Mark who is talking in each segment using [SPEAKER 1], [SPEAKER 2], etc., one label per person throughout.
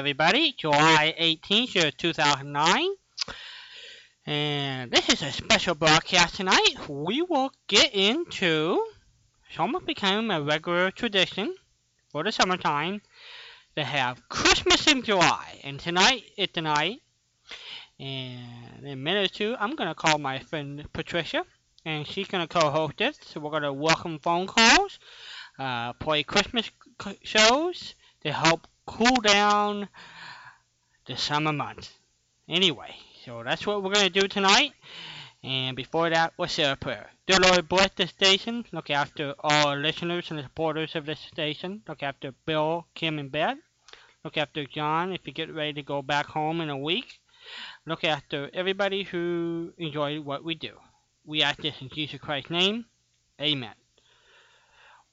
[SPEAKER 1] Everybody, July 18th, 2009. And this is a special broadcast tonight. We will get into, it's almost become a regular tradition for the summertime to have Christmas in July. And tonight is the night. And in a minute or two, I'm going to call my friend Patricia, and she's going to co-host it. So we're going to welcome phone calls, uh, play Christmas shows to help cool down the summer months. Anyway, so that's what we're going to do tonight. And before that, say a prayer. Dear Lord, bless the station. Look after all listeners and supporters of this station. Look after Bill, Kim, and Beth. Look after John if you get ready to go back home in a week. Look after everybody who enjoyed what we do. We ask this in Jesus Christ's name. Amen.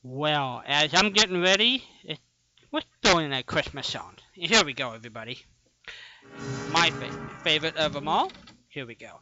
[SPEAKER 1] Well, as I'm getting ready, it's Throw in a Christmas song. Here we go, everybody. My favorite, favorite of them all. Here we go.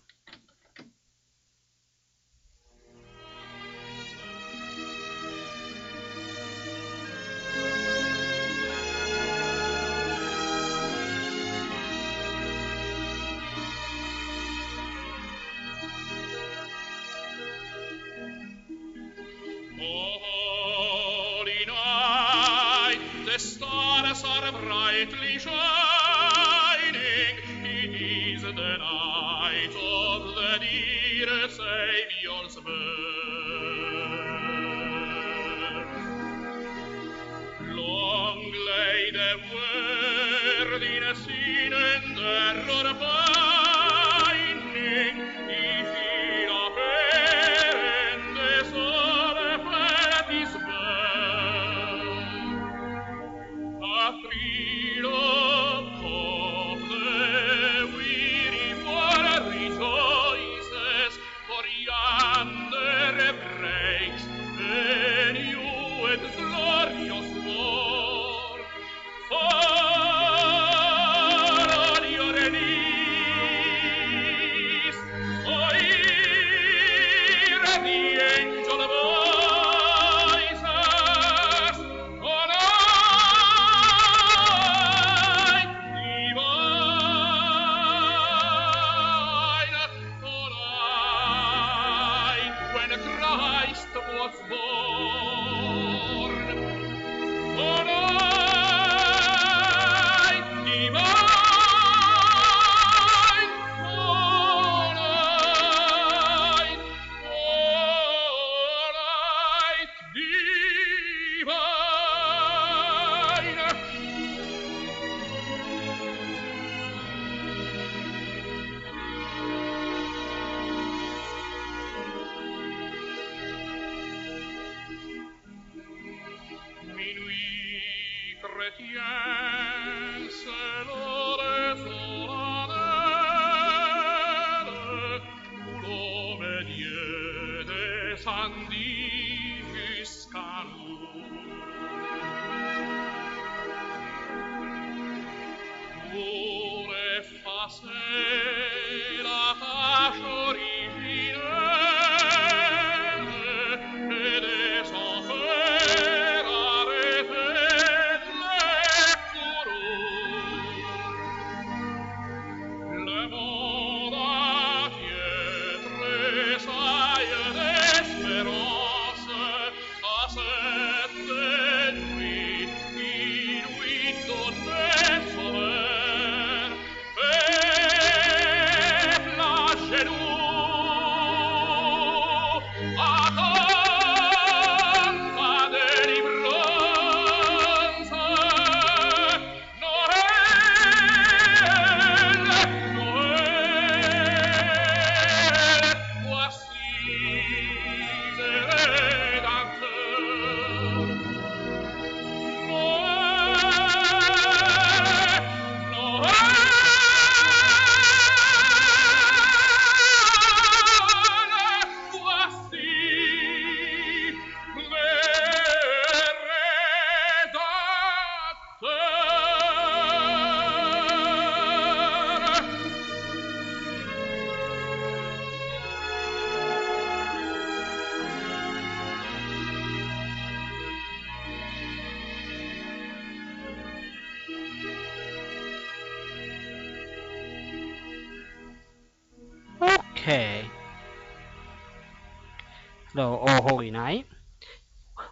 [SPEAKER 2] Night.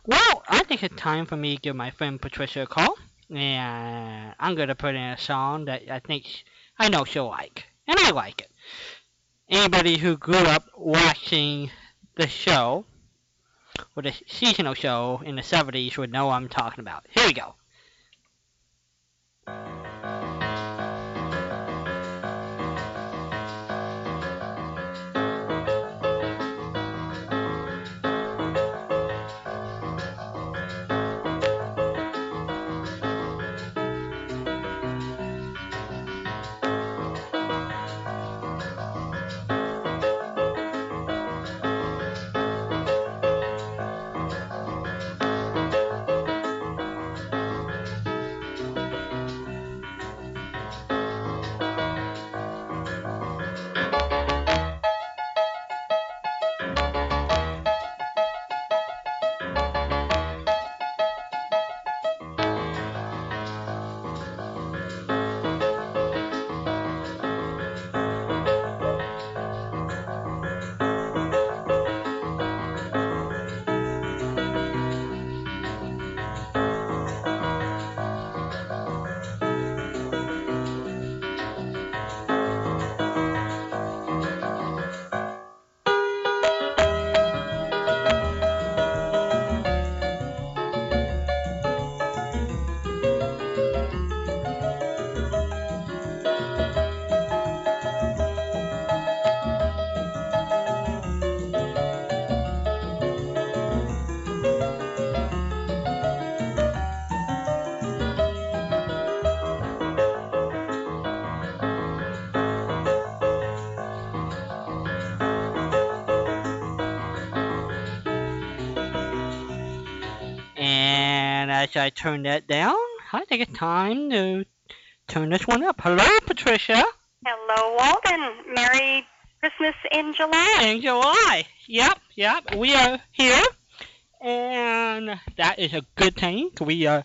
[SPEAKER 3] Well, I think it's time for me to give my friend Patricia a call. And I'm going to put in a song that I think I know she'll like. And I like it. Anybody who grew up watching the show, or the seasonal show in the 70s, would know what I'm talking about. Here we go. As I turn that down, I think it's time to turn this one up. Hello, Patricia.
[SPEAKER 4] Hello, Walden. Merry Christmas in July.
[SPEAKER 3] In July. Yep, yep. We are here, and that is a good thing. We uh,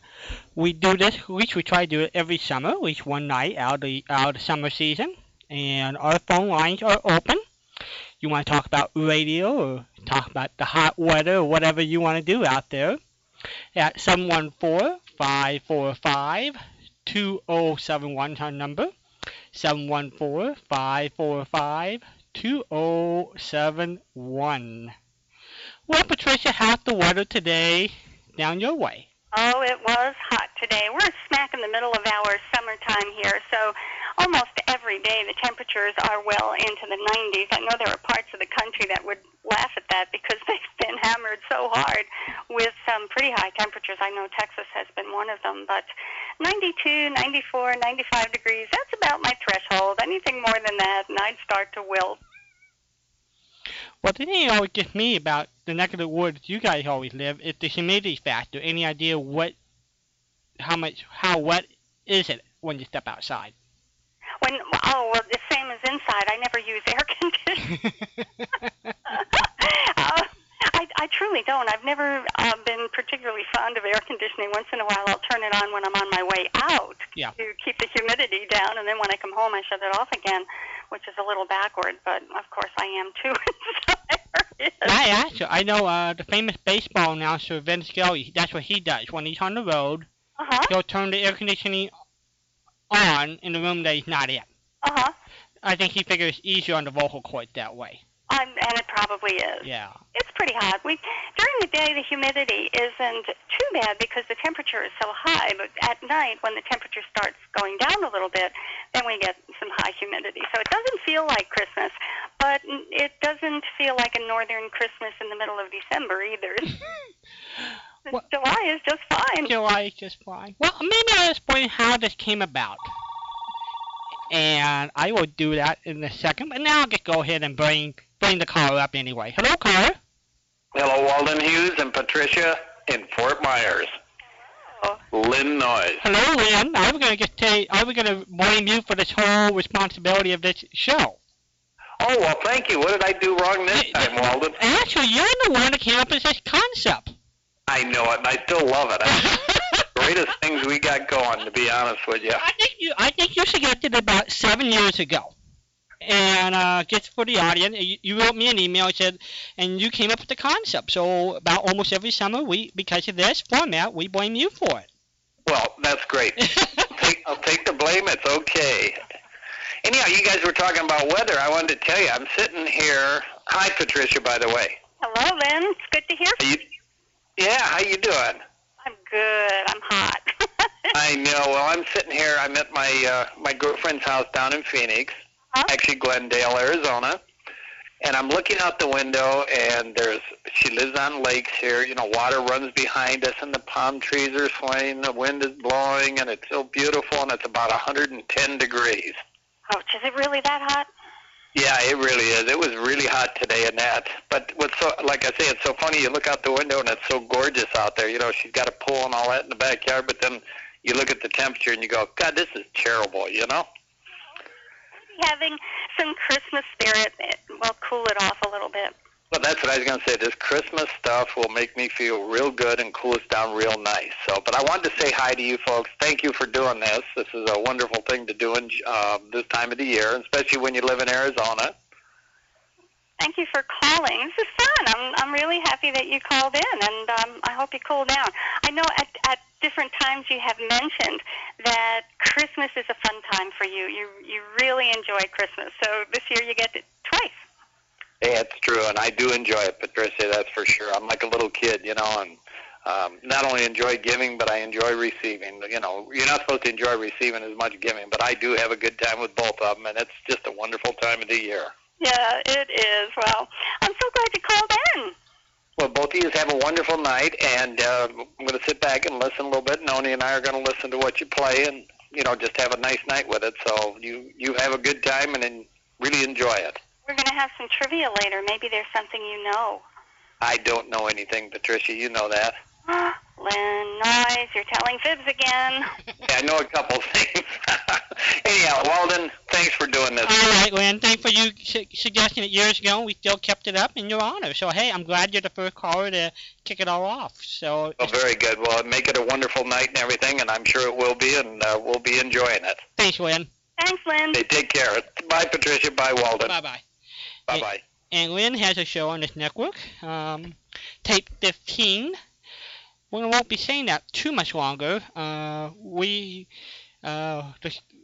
[SPEAKER 3] we do this. At least we try to do it every summer, at least one night out of the out of the summer season. And our phone lines are open. You want to talk about radio or talk about the hot weather or whatever you want to do out there at 714-545-2071 our number. 714-545-2071. Well, Patricia, how's the weather today down your way?
[SPEAKER 4] Oh, it was hot today. We're smack in the middle of our summertime here, so almost every day the temperatures are well into the 90s. I know there are parts of the country that would laugh at that because they've been hammered so hard with some pretty high temperatures. I know Texas has been one of them, but 92, 94, 95 degrees, that's about my threshold. Anything more than that, and I'd start to wilt.
[SPEAKER 3] Well, the thing that always gets me about the neck of the woods you guys always live is the humidity factor. Any idea what, how much, how wet is it when you step outside?
[SPEAKER 4] When oh well, the same as inside. I never use air conditioning. uh, I, I truly don't. I've never uh, been particularly fond of air conditioning. Once in a while, I'll turn it on when I'm on my way out
[SPEAKER 3] Yeah.
[SPEAKER 4] to keep the humidity down, and then when I come home, I shut it off again, which is a little backward. But of course, I am too. so there it is.
[SPEAKER 3] I actually, I know uh, the famous baseball announcer Vin Scully. That's what he does when he's on the road.
[SPEAKER 4] Uh-huh.
[SPEAKER 3] He'll turn the air conditioning on in the room that he's not in.
[SPEAKER 4] Uh-huh.
[SPEAKER 3] I think he figures easier on the vocal cords that way.
[SPEAKER 4] And it probably is.
[SPEAKER 3] Yeah.
[SPEAKER 4] It's pretty hot. We during the day the humidity isn't too bad because the temperature is so high, but at night when the temperature starts going down a little bit, then we get some high humidity. So it doesn't feel like Christmas, but it doesn't feel like a northern Christmas in the middle of December either.
[SPEAKER 3] Well-
[SPEAKER 4] July is just fine.
[SPEAKER 3] July is just fine. Well, maybe I'll explain how this came about. And I will do that in a second, but now I'll just go ahead and bring bring the caller up anyway. Hello, caller.
[SPEAKER 5] Hello, Walden Hughes and Patricia in Fort Myers.
[SPEAKER 4] Oh.
[SPEAKER 5] Lynn Noyes.
[SPEAKER 3] Hello, Lynn. I was gonna just tell you, I was gonna blame you for this whole responsibility of this show.
[SPEAKER 5] Oh, well, thank you. What did I do wrong this time, Walden?
[SPEAKER 3] Actually, you're the one that came up with this concept.
[SPEAKER 5] I know it, and I still love it. That's the greatest things we got going, to be honest with you.
[SPEAKER 3] I think you I think you suggested it about seven years ago. And uh, just for the audience, you, you wrote me an email said, and you came up with the concept. So about almost every summer, we because of this format, we blame you for it.
[SPEAKER 5] Well, that's great. I'll take, I'll take the blame. It's okay. Anyhow, you guys were talking about weather. I wanted to tell you, I'm sitting here. Hi, Patricia, by the way.
[SPEAKER 4] Hello, Lynn. It's good to hear from you.
[SPEAKER 5] you, yeah, how you doing?
[SPEAKER 4] I'm good. I'm hot.
[SPEAKER 5] I know. Well, I'm sitting here. I'm at my uh, my girlfriend's house down in Phoenix,
[SPEAKER 4] Huh?
[SPEAKER 5] Actually Glendale, Arizona. And I'm looking out the window, and there's she lives on lakes here. You know, water runs behind us, and the palm trees are swaying. The wind is blowing, and it's so beautiful. And it's about 110 degrees.
[SPEAKER 4] Oh, is it really that hot?
[SPEAKER 5] Yeah, it really is. It was really hot today and that. But what's so like I say, it's so funny. You look out the window and it's so gorgeous out there. You know, she's got a pool and all that in the backyard. But then you look at the temperature and you go, God, this is terrible. You know?
[SPEAKER 4] Having some Christmas spirit it will cool it off a little bit.
[SPEAKER 5] Well, that's what I was going to say. This Christmas stuff will make me feel real good and cool us down real nice. So, but I wanted to say hi to you folks. Thank you for doing this. This is a wonderful thing to do in uh, this time of the year, especially when you live in Arizona.
[SPEAKER 4] Thank you for calling. This is fun. I'm I'm really happy that you called in, and um, I hope you cool down. I know at at different times you have mentioned that Christmas is a fun time for you. You you really enjoy Christmas. So this year you get it twice.
[SPEAKER 5] Yeah, it's true, and I do enjoy it, Patricia. That's for sure. I'm like a little kid, you know, and um, not only enjoy giving, but I enjoy receiving. You know, you're not supposed to enjoy receiving as much giving, but I do have a good time with both of them, and it's just a wonderful time of the year.
[SPEAKER 4] Yeah, it is. Well, I'm so glad you called in.
[SPEAKER 5] Well, both of you have a wonderful night, and uh, I'm going to sit back and listen a little bit. Noni and I are going to listen to what you play, and you know, just have a nice night with it. So you you have a good time and then really enjoy it.
[SPEAKER 4] We're going to have some trivia later. Maybe there's something you know.
[SPEAKER 5] I don't know anything, Patricia. You know that.
[SPEAKER 4] Lynn, Noyes, you're telling fibs again.
[SPEAKER 5] Yeah, I know a couple things. Anyhow, Walden, thanks for doing this.
[SPEAKER 3] All right, Lynn. Thanks for you su- suggesting it years ago. We still kept it up in your honor. So hey, I'm glad you're the first caller to kick it all off. So
[SPEAKER 5] Well, very good. Well, make it a wonderful night and everything, and I'm sure it will be, and uh, we'll be enjoying it.
[SPEAKER 3] thanks, Lynn.
[SPEAKER 4] Thanks, Lynn.
[SPEAKER 5] Hey, take care. Bye, Patricia. Bye, Walden.
[SPEAKER 3] Bye bye.
[SPEAKER 5] Bye bye.
[SPEAKER 3] And Lynn has a show on this network, um, Tape 15. We won't be saying that too much longer. Uh, we uh,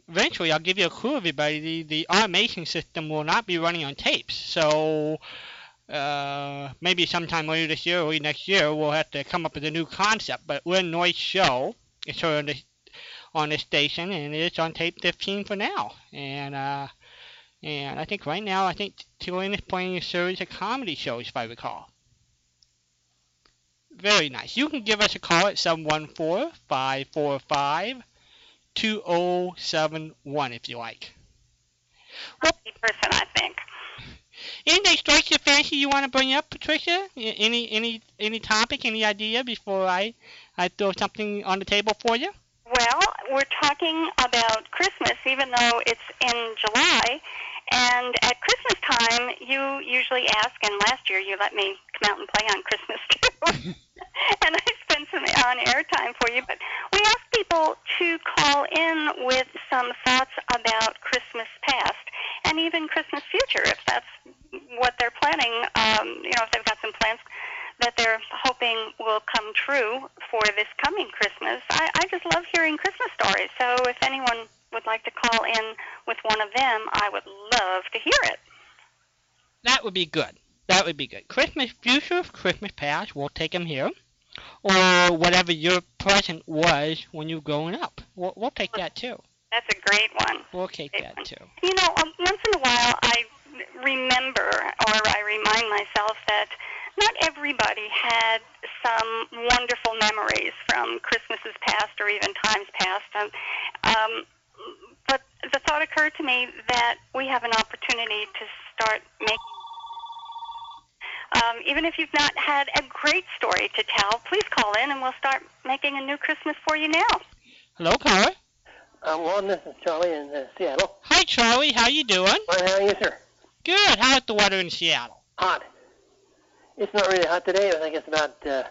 [SPEAKER 3] eventually, I'll give you a clue, everybody. The, the automation system will not be running on tapes. So uh, maybe sometime later this year, or next year, we'll have to come up with a new concept. But Lynn Noy's show is heard on this, on this station, and it's on tape 15 for now. And uh, and I think right now, I think Tulane is playing a series of comedy shows, if I recall. Very nice. You can give us a call at 714-545-2071 if you like.
[SPEAKER 4] Lucky person, I think.
[SPEAKER 3] Anything strikes your fancy you want to bring up, Patricia? Any any any topic, any idea before I I throw something on the table for you?
[SPEAKER 4] Well, we're talking about Christmas, even though it's in July. And at Christmas time, you usually ask, and last year you let me come out and play on Christmas too. and I spent some on air time for you. But we ask people to call in with some thoughts about Christmas past and even Christmas future, if that's what they're planning. Um, you know, if they've got some plans that they're hoping will come true for this coming Christmas. I, I just love hearing Christmas stories. So if anyone would like to call in with one of them, I would love to hear it.
[SPEAKER 3] That would be good. That would be good. Christmas future, Christmas past, we'll take them here. Or whatever your present was when you were growing up. We'll, we'll take that too.
[SPEAKER 4] That's a great one.
[SPEAKER 3] We'll take
[SPEAKER 4] Great
[SPEAKER 3] that
[SPEAKER 4] one.
[SPEAKER 3] too.
[SPEAKER 4] You know, um, once in a while I remember or I remind myself that not everybody had some wonderful memories from Christmases past or even times past. Um, um, but the thought occurred to me that we have an opportunity to start making. Um, even if you've not had a great story to tell, please call in and we'll start making a new Christmas for you now.
[SPEAKER 3] Hello, caller.
[SPEAKER 6] Um, Lon, this is Charlie in uh, Seattle.
[SPEAKER 3] Hi, Charlie. How you doing?
[SPEAKER 6] Fine, how are you, sir?
[SPEAKER 3] Good. How's the weather in Seattle?
[SPEAKER 6] Hot. It's not really hot today. I think it's about, uh,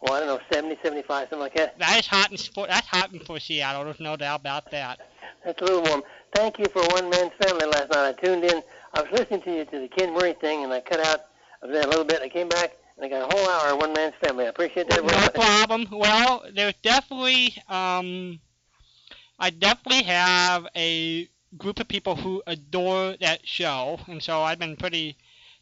[SPEAKER 6] well, I don't know, 70, 75, something like that.
[SPEAKER 3] That is hot and for that's hot in for Seattle. There's no doubt about that.
[SPEAKER 6] That's a little warm. Thank you for One Man's Family last night. I tuned in. I was listening to you to the Ken Murray thing, and I cut out of that a little bit. I came back, and I got a whole hour of One Man's Family. I appreciate that
[SPEAKER 3] No problem. Well, there's definitely um, I definitely have a group of people who adore that show, and so I've been pretty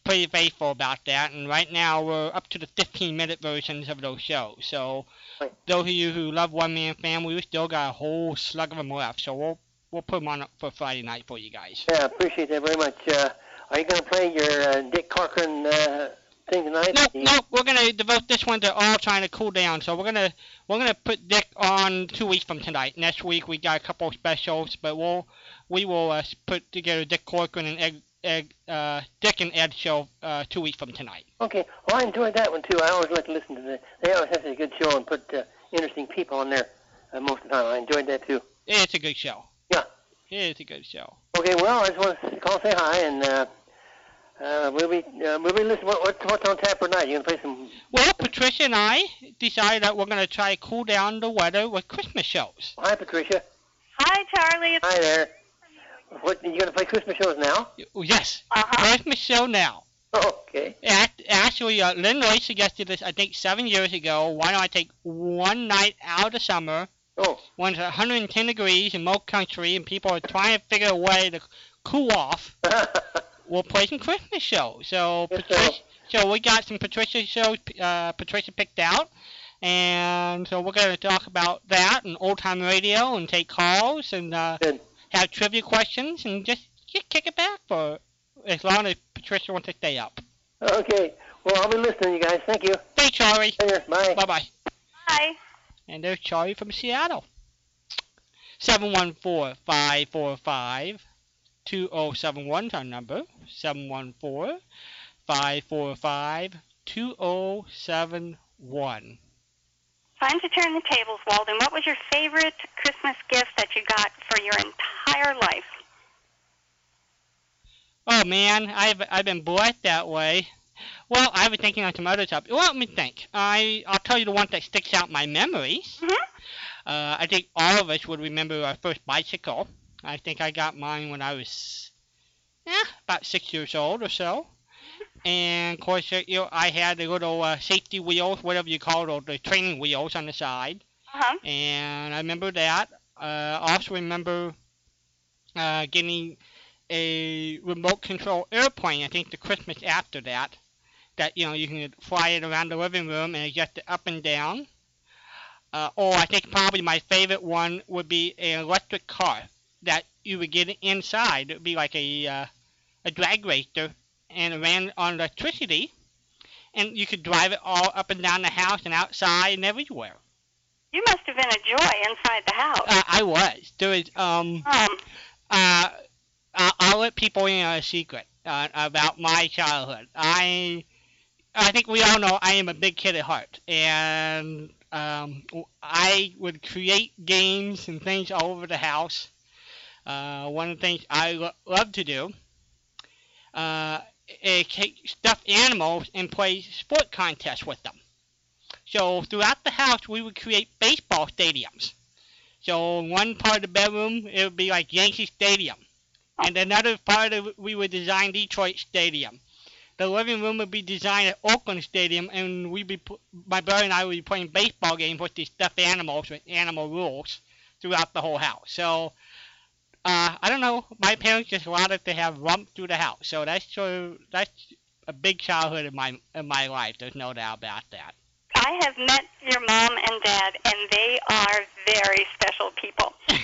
[SPEAKER 3] pretty faithful about that. And right now we're up to the 15 minute versions of those shows. So
[SPEAKER 6] Right.
[SPEAKER 3] those of you who love One Man Family, we still got a whole slug of them left. So we'll we'll put them on for Friday night for you guys.
[SPEAKER 6] Yeah, I appreciate that very much. Uh, are you going to play your uh, Dick Corcoran uh, thing tonight?
[SPEAKER 3] No,
[SPEAKER 6] The-
[SPEAKER 3] no, we're gonna devote this one to all trying to cool down. So we're gonna we're gonna put Dick on two weeks from tonight. Next week we got a couple of specials, but we'll we will uh, put together Dick Corcoran and Ed, Ed, uh, Dick and Ed show uh, two weeks from tonight.
[SPEAKER 6] Okay. Well, I enjoyed that one too. I always like to listen to the. They always have a good show and put uh, interesting people on there uh, most of the time. I enjoyed that too.
[SPEAKER 3] It's a good show.
[SPEAKER 6] Yeah.
[SPEAKER 3] It's a good show.
[SPEAKER 6] Okay. Well, I just want to call, and say hi, and uh, uh, we'll be uh, we'll be listening. What, what's what's on tap for tonight? You gonna play some?
[SPEAKER 3] Well, Patricia and I decided that we're gonna try to cool down the weather with Christmas shows.
[SPEAKER 6] Hi, Patricia.
[SPEAKER 4] Hi, Charlie.
[SPEAKER 6] Hi there. What you gonna play Christmas shows now?
[SPEAKER 3] Yes,
[SPEAKER 4] uh-huh.
[SPEAKER 3] Christmas show now.
[SPEAKER 6] Okay.
[SPEAKER 3] Actually, uh, Lynn Lloyd suggested this, I think, seven years ago. Why don't I take one night out of the summer
[SPEAKER 6] Oh.
[SPEAKER 3] when it's 110 degrees in most country and people are trying to figure a way to cool off? We'll play some Christmas shows. So,
[SPEAKER 6] Yes,
[SPEAKER 3] Patricia, so we got some Patricia shows uh, Patricia picked out. And so we're going to talk about that and old time radio and take calls and uh,
[SPEAKER 6] Good.
[SPEAKER 3] have trivia questions and just, just kick it back for as long as Patricia wants to stay up.
[SPEAKER 6] okay. Well, I'll be listening, you guys. Thank you.
[SPEAKER 3] Thanks, Charlie.
[SPEAKER 6] Later. Bye.
[SPEAKER 3] Bye bye. And there's Charlie from Seattle. 714 545 2071 is our number. 714 545 2071.
[SPEAKER 4] Time to turn the tables, Walden. What was your favorite Christmas gift that you got for your entire life?
[SPEAKER 3] Oh man, I've I've been blessed that way. Well, I was thinking on some other topics. Well, let me think. I I'll tell you the one that sticks out in my memories.
[SPEAKER 4] Mhm.
[SPEAKER 3] Uh, I think all of us would remember our first bicycle. I think I got mine when I was, yeah, about six years old or so. And of course, you know, I had the little uh, safety wheels, whatever you call it, or the training wheels on the side.
[SPEAKER 4] Uh-huh.
[SPEAKER 3] And I remember that. Uh, I also remember uh, getting a remote control airplane. I think the Christmas after that, that you know you can fly it around the living room and adjust it up and down. Uh, or I think probably my favorite one would be an electric car that you would get inside. It would be like a uh, a drag racer and it ran on electricity, and you could drive it all up and down the house and outside and everywhere.
[SPEAKER 4] You must have been a joy inside the house.
[SPEAKER 3] Uh, I was. There was um
[SPEAKER 4] um,
[SPEAKER 3] uh I'll, I'll let people in on a secret uh, about my childhood. I I think we all know I am a big kid at heart, and um, I would create games and things all over the house. Uh, one of the things I lo- love to do uh, is take stuffed animals and play sport contests with them. So throughout the house, we would create baseball stadiums. So one part of the bedroom, it would be like Yankee Stadium. And another part of we would design Detroit Stadium. The living room would be designed at Oakland Stadium, and we'd be my brother and I would be playing baseball games with these stuffed animals with animal rules throughout the whole house. So, uh, I don't know, my parents just allowed us to have romp through the house. So that's sort of, that's a big childhood in my in my life. There's no doubt about that.
[SPEAKER 4] I have met your mom and dad, and they are very special people.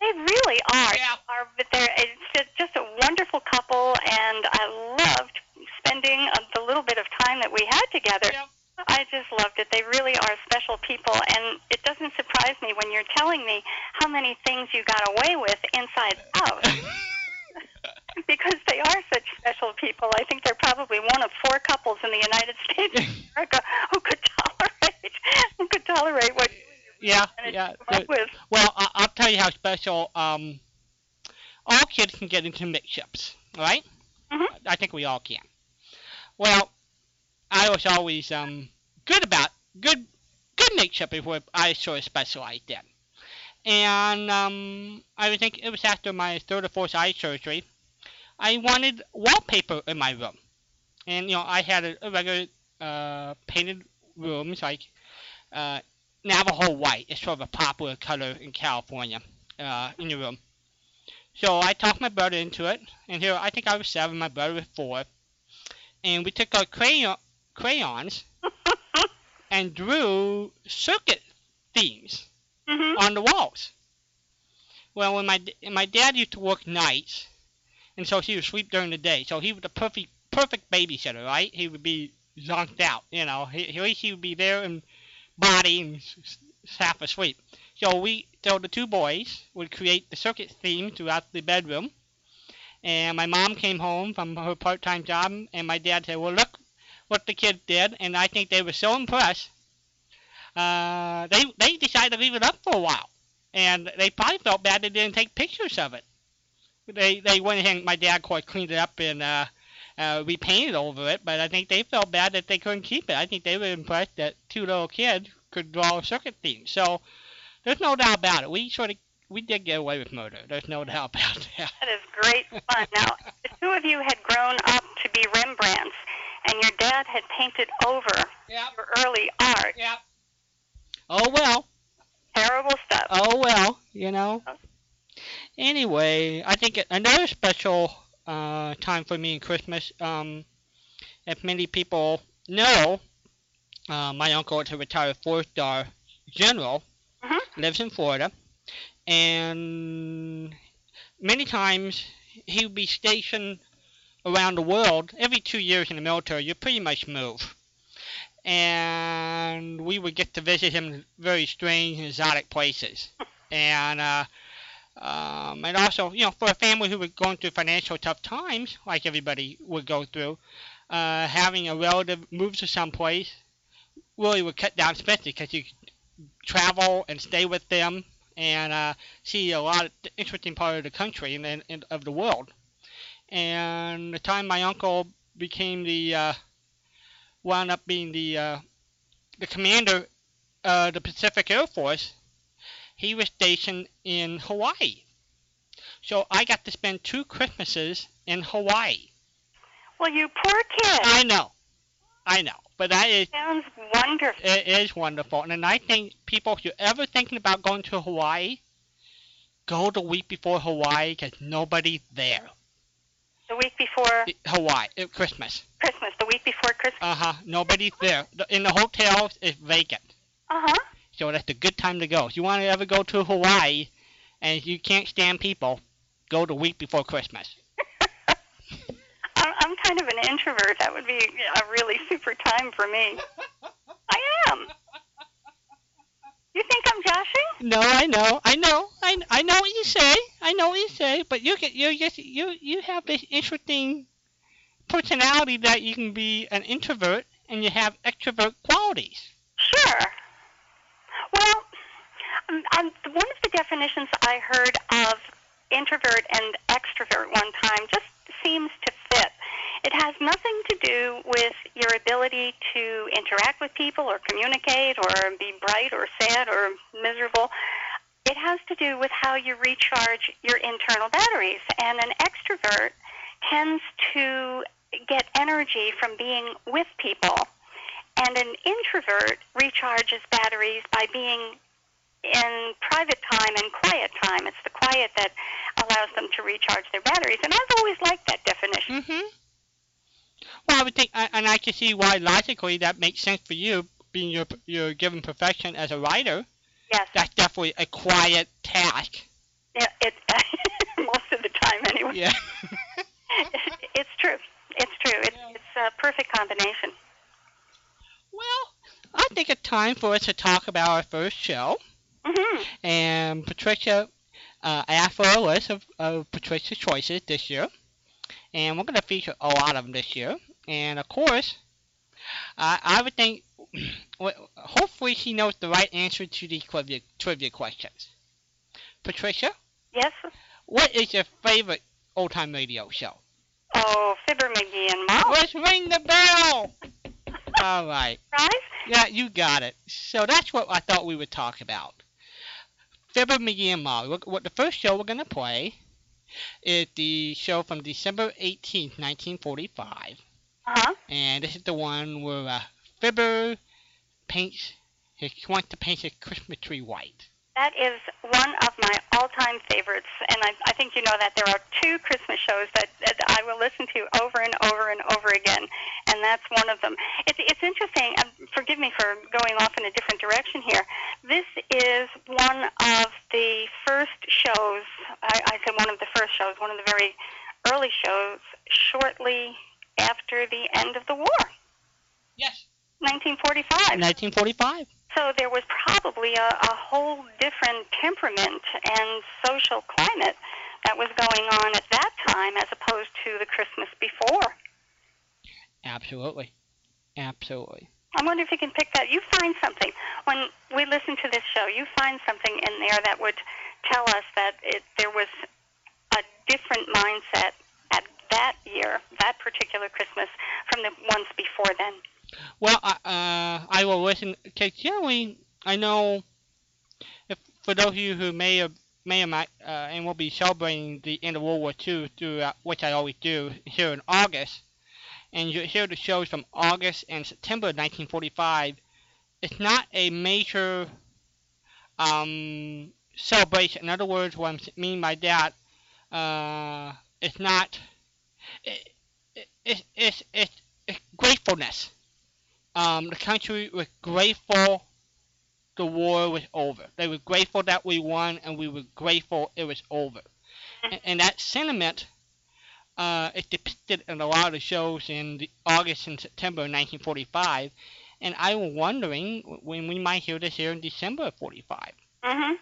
[SPEAKER 4] They really are.
[SPEAKER 3] Yeah.
[SPEAKER 4] Are but they're it's just, just a wonderful couple, and I loved spending uh, the little bit of time that we had together.
[SPEAKER 3] Yep.
[SPEAKER 4] I just loved it. They really are special people, and it doesn't surprise me when you're telling me how many things you got away with inside the house. because they are such special people. I think they're probably one of four couples in the United States of America who could tolerate who could tolerate what
[SPEAKER 3] yeah, yeah.
[SPEAKER 4] come.
[SPEAKER 3] Well, I- I'll tell you how special. Um, all kids can get into mix-ups, right?
[SPEAKER 4] Mhm.
[SPEAKER 3] I think we all can. Well, I was always um good about good good is what I sort of specialized in, and um, I think it was after my third or fourth eye surgery. I wanted wallpaper in my room, and you know I had a, a regular uh, painted rooms like uh, Navajo white. It's sort of a popular color in California uh, in your room. So I talked my brother into it, and here I think I was seven, my brother was four, and we took our crayon crayons and drew circuit themes
[SPEAKER 4] hmm
[SPEAKER 3] on the walls. Well, when my my dad used to work nights, and so he would sleep during the day. So he was the perfect perfect babysitter, right? He would be zonked out, you know. He, at least he would be there in body and half asleep. So we, so the two boys would create the circuit theme throughout the bedroom. And my mom came home from her part-time job, and my dad said, "Well, look what the kids did," and I think they were so impressed. Uh, they they decided to leave it up for a while and they probably felt bad they didn't take pictures of it. They they went ahead and my dad quite cleaned it up and uh, uh, repainted over it, but I think they felt bad that they couldn't keep it. I think they were impressed that two little kids could draw a circuit theme. So there's no doubt about it. We sort of we did get away with murder. There's no doubt about that.
[SPEAKER 4] That is great fun. Now, the two of you had grown up to be Rembrandts, and your dad had painted over
[SPEAKER 3] Yep.
[SPEAKER 4] your early art.
[SPEAKER 3] Yep. Oh well.
[SPEAKER 4] Terrible stuff.
[SPEAKER 3] Oh well. You know. Anyway, I think another special uh, time for me in Christmas. Um, if many people know, uh, my uncle is a retired four-star general,
[SPEAKER 4] Mhm.
[SPEAKER 3] lives in Florida, and many times he would be stationed around the world. Every two years in the military, you pretty much move. And we would get to visit him in very strange and exotic places. And uh, um, and also, you know, for a family who was going through financial tough times, like everybody would go through, uh, having a relative move to someplace really would cut down expenses because you travel and stay with them and uh, see a lot of interesting part of the country and, and, and of the world. And the time my uncle became the uh, wound up being the uh, the commander of the Pacific Air Force, he was stationed in Hawaii. So I got to spend two Christmases in Hawaii.
[SPEAKER 4] Well, you poor kid.
[SPEAKER 3] I know, I know, but that is
[SPEAKER 4] Sounds wonderful.
[SPEAKER 3] it is wonderful, and I think people, if you're ever thinking about going to Hawaii, go the week before Hawaii because nobody's there.
[SPEAKER 4] The week before
[SPEAKER 3] Hawaii, Christmas.
[SPEAKER 4] Christmas, the week before Christmas.
[SPEAKER 3] Uh huh. Nobody's there. The- In the hotels, it's vacant.
[SPEAKER 4] Uh huh.
[SPEAKER 3] So that's a good time to go. If you want to ever go to Hawaii, and you can't stand people, go the week before Christmas.
[SPEAKER 4] I'm, I'm kind of an introvert. That would be a really super time for me. I am. You think I'm joshing?
[SPEAKER 3] No, I know, I know, I, I know what you say. I know what you say, but you get you just you you have this interesting personality that you can be an introvert and you have extrovert qualities.
[SPEAKER 4] Sure. Well, um, um, one of the definitions I heard of introvert and extrovert one time just seems to fit. It has nothing to do with your ability to interact with people or communicate or be bright or sad or miserable. It has to do with how you recharge your internal batteries. And an extrovert tends to get energy from being with people. And an introvert recharges batteries by being in private time and quiet time. It's the quiet that allows them to recharge their batteries. And I've always liked that definition.
[SPEAKER 3] Mm-hmm. Well, I would think, and I can see why logically that makes sense for you, being your your given profession as a writer.
[SPEAKER 4] Yes,
[SPEAKER 3] That's definitely a quiet task.
[SPEAKER 4] it, it, most of the time anyway.
[SPEAKER 3] Yeah.
[SPEAKER 4] it's true. It's true. It's, it's a perfect combination.
[SPEAKER 3] well, I think it's time for us to talk about our first show.
[SPEAKER 4] Mm-hmm.
[SPEAKER 3] And Patricia uh, asked for a list of, of Patricia's choices this year. And we're going to feature a lot of them this year. And of course, I I would think, hopefully, she knows the right answer to these trivia, trivia questions. Patricia,
[SPEAKER 4] Yes.
[SPEAKER 3] what is your favorite old time radio show?
[SPEAKER 4] Oh, Fibber McGee and Mo.
[SPEAKER 3] Let's ring the bell! All right.
[SPEAKER 4] Right?
[SPEAKER 3] Yeah, you got it. So that's what I thought we would talk about. Fibber McGee and Molly. Look, what the first show we're gonna play is the show from December 18th, 1945,
[SPEAKER 4] Uh huh.
[SPEAKER 3] and this is the one where uh, Fibber paints his wants to paint his Christmas tree white.
[SPEAKER 4] That is one of my all-time favorites, and I, I think you know that there are two Christmas shows that, that I will listen to over and over and over again, and that's one of them. It's, it's interesting. Um, forgive me for going off in a different direction here. This is one of the first shows. I, I said one of the first shows, one of the very early shows, shortly after the end of the war,
[SPEAKER 3] Yes.
[SPEAKER 4] 1945.
[SPEAKER 3] 1945.
[SPEAKER 4] So there was probably a, a whole different temperament and social climate that was going on at that time as opposed to the Christmas before.
[SPEAKER 3] Absolutely. Absolutely.
[SPEAKER 4] I wonder if you can pick that. You find something when we listen to this show. You find something in there that would tell us that it, there was a different mindset at that year, that particular Christmas, from the ones before then.
[SPEAKER 3] Well, I- uh, I will listen. Cause generally, I know if for those of you who may or may might uh, and will be celebrating the end of World War II which I always do here in August, and you hear the shows from August and September 1945. It's not a major um, celebration. In other words, what I mean by that, uh, it's not. It, it, it, it's, it's, it's gratefulness um, the country was grateful the war was over. They were grateful that we won, and we were grateful it was over. And, and that sentiment uh, is depicted in a lot of the shows in the August and September of 1945. And I was wondering when we might hear this here in December of 45.
[SPEAKER 4] Mm-hmm.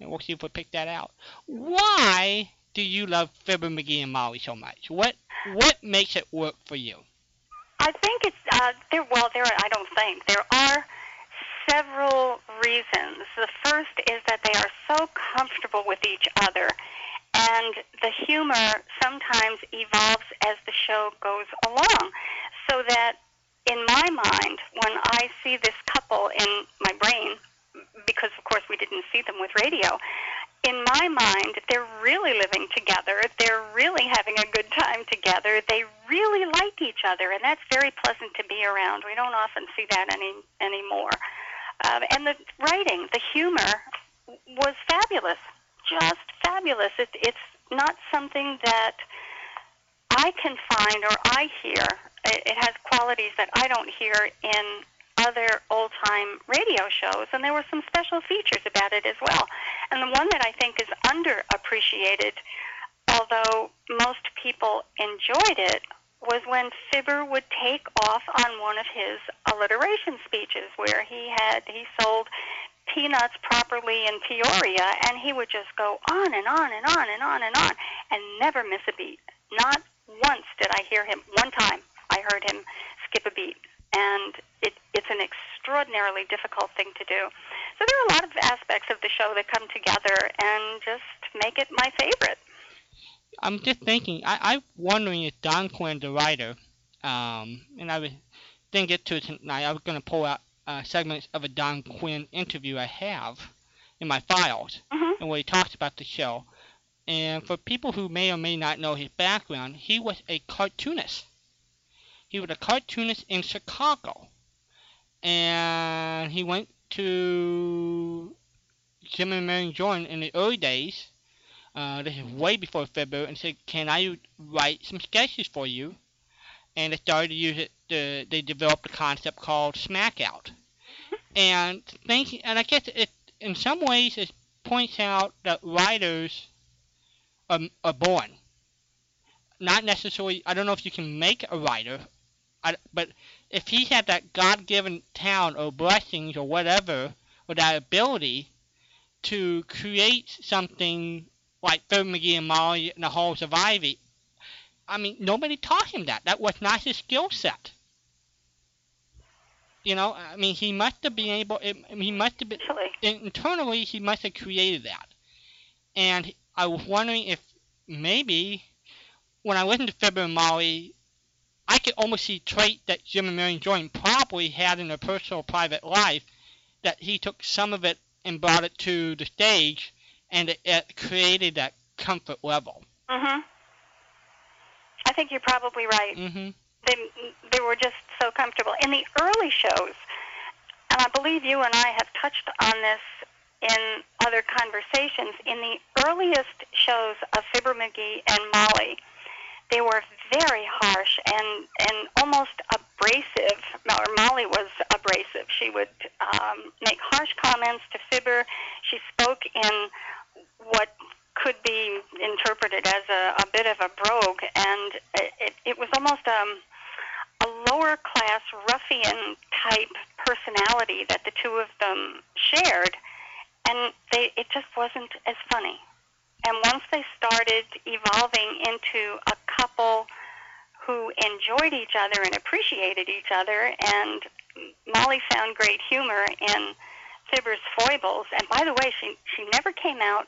[SPEAKER 3] And we'll see if we pick that out. Why do you love Fibber McGee and Molly so much? What what makes it work for you?
[SPEAKER 4] I think it's uh, there. Well, there. Are, I don't think there are several reasons. The first is that they are so comfortable with each other, and the humor sometimes evolves as the show goes along. So that in my mind, when I see this couple in my brain, because of course we didn't see them with radio, in my mind, they're really living together. They're really having a good time together. They really like each other, and that's very pleasant to be around. We don't often see that any anymore. Um, and the writing, the humor, was fabulous, just fabulous. It, it's not something that I can find or I hear. It, it has qualities that I don't hear in other old time radio shows, and there were some special features about it as well. And the one that I think is underappreciated, although most people enjoyed it, was when Fibber would take off on one of his alliteration speeches where he had he sold peanuts properly in Peoria and he would just go on and on and on and on and on and never miss a beat. Not once did I hear him one time I heard him skip a beat and it, it's an extraordinarily difficult thing to do. So there are a lot of aspects of the show that come together and just make it my favorite.
[SPEAKER 3] I'm just thinking. I, I'm wondering if Don Quinn, the writer, um, and I was, didn't get to it tonight. I was going to pull out uh, segments of a Don Quinn interview I have in my files,
[SPEAKER 4] hmm
[SPEAKER 3] and where he talks about the show. And for people who may or may not know his background, he was a cartoonist. He was a cartoonist in Chicago, and he went to Jim and Marian Jordan in the early days uh, this is way before Fibber, and said, "Can I write some sketches for you?" And they started to use it. The, they developed a concept called Smackout, and thinking, and I guess it in some ways it points out that writers are, are born. Not necessarily. I don't know if you can make a writer, I, but if he had that God-given talent or blessings or whatever, or that ability to create something like Phil McGee and Molly in the Halls of Ivy. I mean, nobody taught him that. That was not his skill set. You know, I mean, he must have been able. He must have been internally. He must have created that. And I was wondering if maybe when I listened to Fibber and Molly, I could almost see traits that Jim and Marian Jordan probably had in their personal private life. That he took some of it and brought it to the stage, and it, it created that comfort level.
[SPEAKER 4] Mhm. I think you're probably right.
[SPEAKER 3] hmm
[SPEAKER 4] They they were just so comfortable in the early shows, and I believe you and I have touched on this in other conversations. In the earliest shows of Fibber McGee and Molly, they were very harsh and and almost abrasive. Molly was abrasive. She would um, make harsh comments to Fibber. She spoke in what could be interpreted as a, a bit of a brogue, and it, it, it was almost um, a lower class ruffian type personality that the two of them shared, and they it just wasn't as funny. And once they started evolving into a couple who enjoyed each other and appreciated each other, and Molly found great humor in Fibber's foibles. And by the way, she she never came out,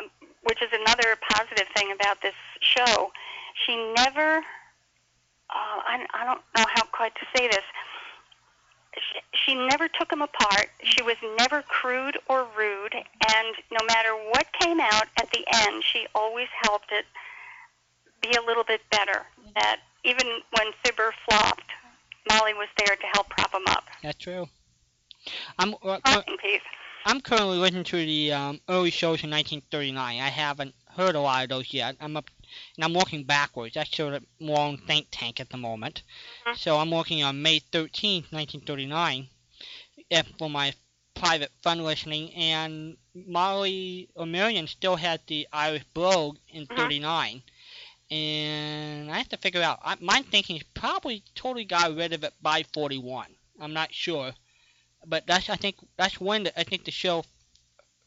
[SPEAKER 4] um, which is another positive thing about this show. She never, uh, I, I don't know how quite to say this. She, she never took them apart. She was never crude or rude, and no matter what came out at the end, she always helped it be a little bit better. That even when Fibber flopped, Molly was there to help prop him up.
[SPEAKER 3] That's true. I'm uh. I'm currently listening to the um, early shows in 1939. I haven't heard a lot of those yet. I'm up and I'm working backwards. That's sort of more on think tank at the moment.
[SPEAKER 4] Mhm.
[SPEAKER 3] So I'm working on May 13th, 1939, eh, for my private fun listening. And Molly O'Marion still had the Irish Brogue in
[SPEAKER 4] Mhm.
[SPEAKER 3] 39. And I have to figure out. I, my thinking is probably totally got rid of it by 41. I'm not sure, but that's I think that's when the, I think the show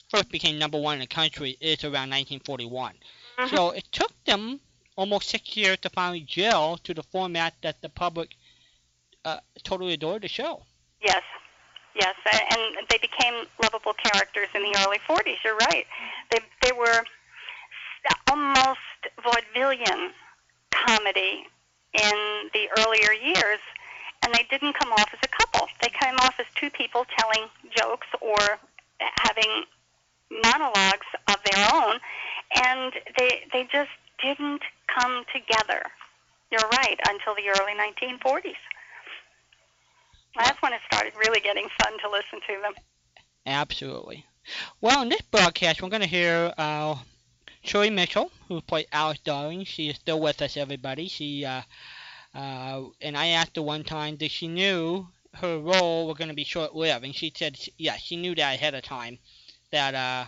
[SPEAKER 3] first became number one in the country is around 1941. So it took them almost six years to finally gel to the format that the public uh, totally adored the show.
[SPEAKER 4] Yes, yes, and they became lovable characters in the early 40s. You're right. They they were almost vaudevillian comedy in the earlier years, and they didn't come off as a couple. They came off as two people telling jokes or having monologues of their own, and they they just didn't come together. You're right until the early 1940s. That's when it started really getting fun to listen to them.
[SPEAKER 3] Absolutely. Well, in this broadcast, we're going to hear uh, Shirley Mitchell, who played Alice Darling. She is still with us, everybody. She uh, uh, and I asked her one time, did she knew her role was going to be short-lived, and she said, yes, yeah, she knew that ahead of time. That uh,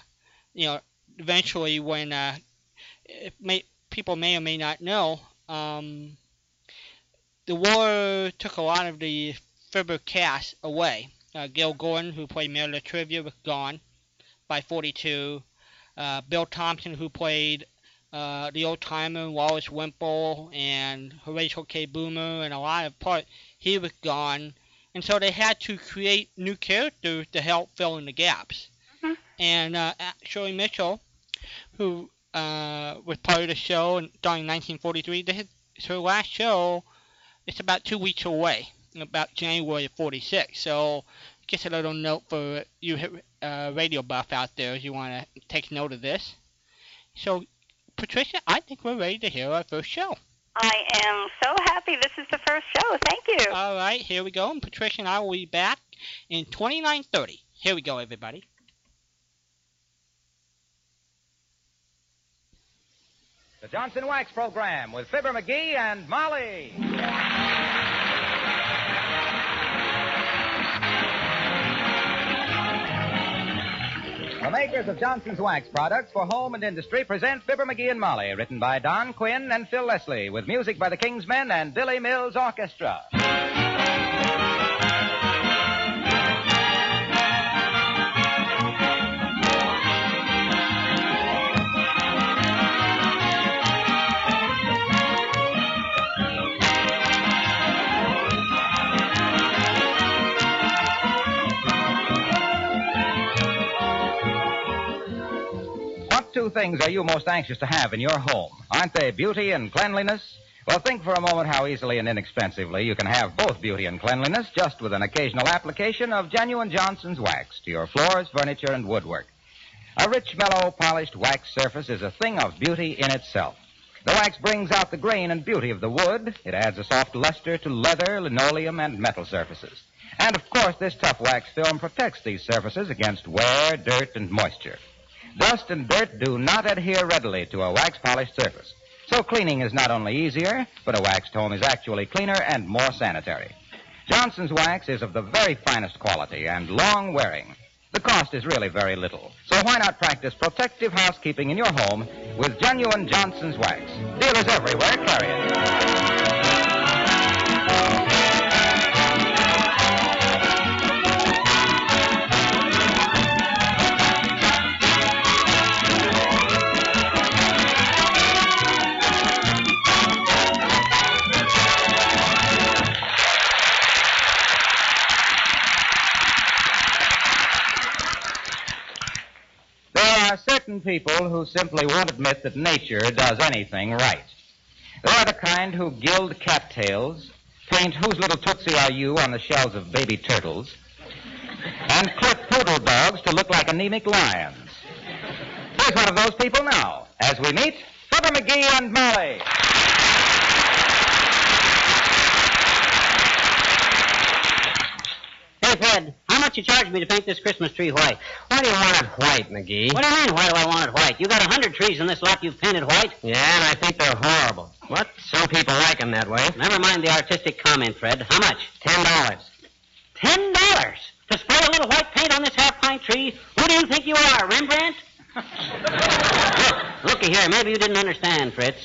[SPEAKER 3] you know, eventually, when uh, may, people may or may not know, um, the war took a lot of the Fibber cast away. Uh, Gale Gordon, who played Mayor La Trivia, was gone by 42. Uh, Bill Thompson, who played uh, the old timer Wallace Wimple and Horatio K. Boomer and a lot of parts, he was gone. And so they had to create new characters to help fill in the gaps.
[SPEAKER 4] Mhm.
[SPEAKER 3] And uh, Shirley Mitchell, who uh, was part of the show in, during 1943, they had, her last show it's about two weeks away, about January of 46. So just a little note for you uh, radio buff out there if you want to take note of this. So, Patricia, I think we're ready to hear our first show.
[SPEAKER 4] I am so happy this is the first show. Thank you.
[SPEAKER 3] All right, here we go. And Patricia and I will be back in 2930. Here we go, everybody.
[SPEAKER 7] The Johnson Wax Program with Fibber McGee and Molly. The makers of Johnson's Wax products for home and industry present Fibber McGee and Molly, written by Don Quinn and Phil Leslie, with music by the King's Men and Billy Mills Orchestra. Two things are you most anxious to have in your home? Aren't they beauty and cleanliness? Well, think for a moment how easily and inexpensively you can have both beauty and cleanliness just with an occasional application of genuine Johnson's wax to your floors, furniture, and woodwork. A rich, mellow, polished wax surface is a thing of beauty in itself. The wax brings out the grain and beauty of the wood. It adds a soft luster to leather, linoleum, and metal surfaces. And of course, this tough wax film protects these surfaces against wear, dirt, and moisture. Dust and dirt do not adhere readily to a wax polished surface. So cleaning is not only easier, but a waxed home is actually cleaner and more sanitary. Johnson's wax is of the very finest quality and long wearing. The cost is really very little. So why not practice protective housekeeping in your home with genuine Johnson's wax? Dealers everywhere carry it. Certain people who simply won't admit that nature does anything right. They are the kind who gild cattails, paint whose little tootsie are you on the shells of baby turtles, and clip poodle dogs to look like anemic lions. Here's one of those people now, as we meet Fibber McGee and Molly.
[SPEAKER 8] Hey, Fred, much you charge me to paint this Christmas tree white?
[SPEAKER 9] Why do you want it white, McGee?
[SPEAKER 8] What do you mean, why do I want it white? You got a hundred trees in this lot you've painted white.
[SPEAKER 9] Yeah, and I think they're horrible. What? Some people like 'em that way.
[SPEAKER 8] Never mind the artistic comment, Fred. How much?
[SPEAKER 9] Ten dollars.
[SPEAKER 8] Ten dollars to spray a little white paint on this half pint tree? Who do you think you are, Rembrandt? Look, looky here. Maybe you didn't understand, Fritz.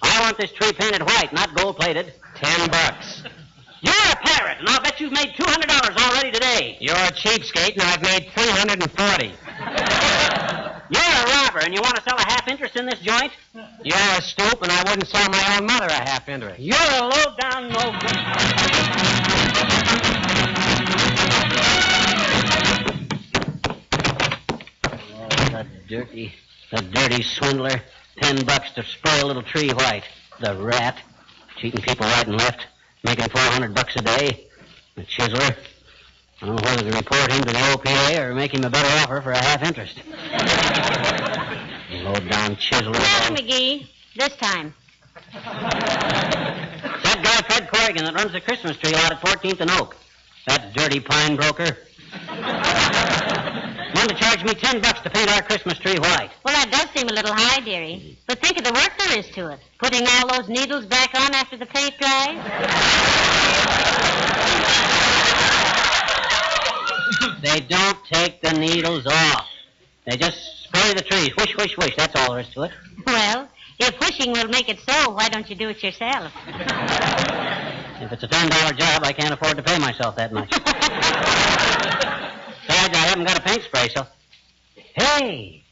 [SPEAKER 8] I want this tree painted white, not gold plated.
[SPEAKER 9] Ten bucks.
[SPEAKER 8] You're a pirate, and I'll bet you've made two hundred dollars already today.
[SPEAKER 9] You're a cheapskate, and I've made three hundred and forty.
[SPEAKER 8] You're a robber, and you want to sell a half interest in this joint?
[SPEAKER 9] You're a stoop, and I wouldn't sell my own mother a half interest.
[SPEAKER 8] You're a low down no good. Oh, the dirty, the dirty swindler. Ten bucks to spray a little tree white. The rat. Cheating people right and left. Making four hundred bucks a day. The chiseler. I don't know whether to report him to the OPA or make him a better offer for a half interest. Low down chiseler.
[SPEAKER 10] Well, McGee, this time.
[SPEAKER 8] That guy Fred Corrigan that runs the Christmas tree lot at 14th and Oak. That dirty pine broker. Wanted to charge me ten bucks to paint our Christmas tree white.
[SPEAKER 10] Well, that does seem a little high, dearie. But think of the work there is to it. Putting all those needles back on after the paint dries.
[SPEAKER 8] They don't take the needles off. They just spray the trees. Wish, wish, wish. That's all there is to it.
[SPEAKER 10] Well, if wishing will make it so, why don't you do it yourself?
[SPEAKER 8] If it's a ten dollar job, I can't afford to pay myself that much. Besides, I haven't got a paint spray, so. Hey,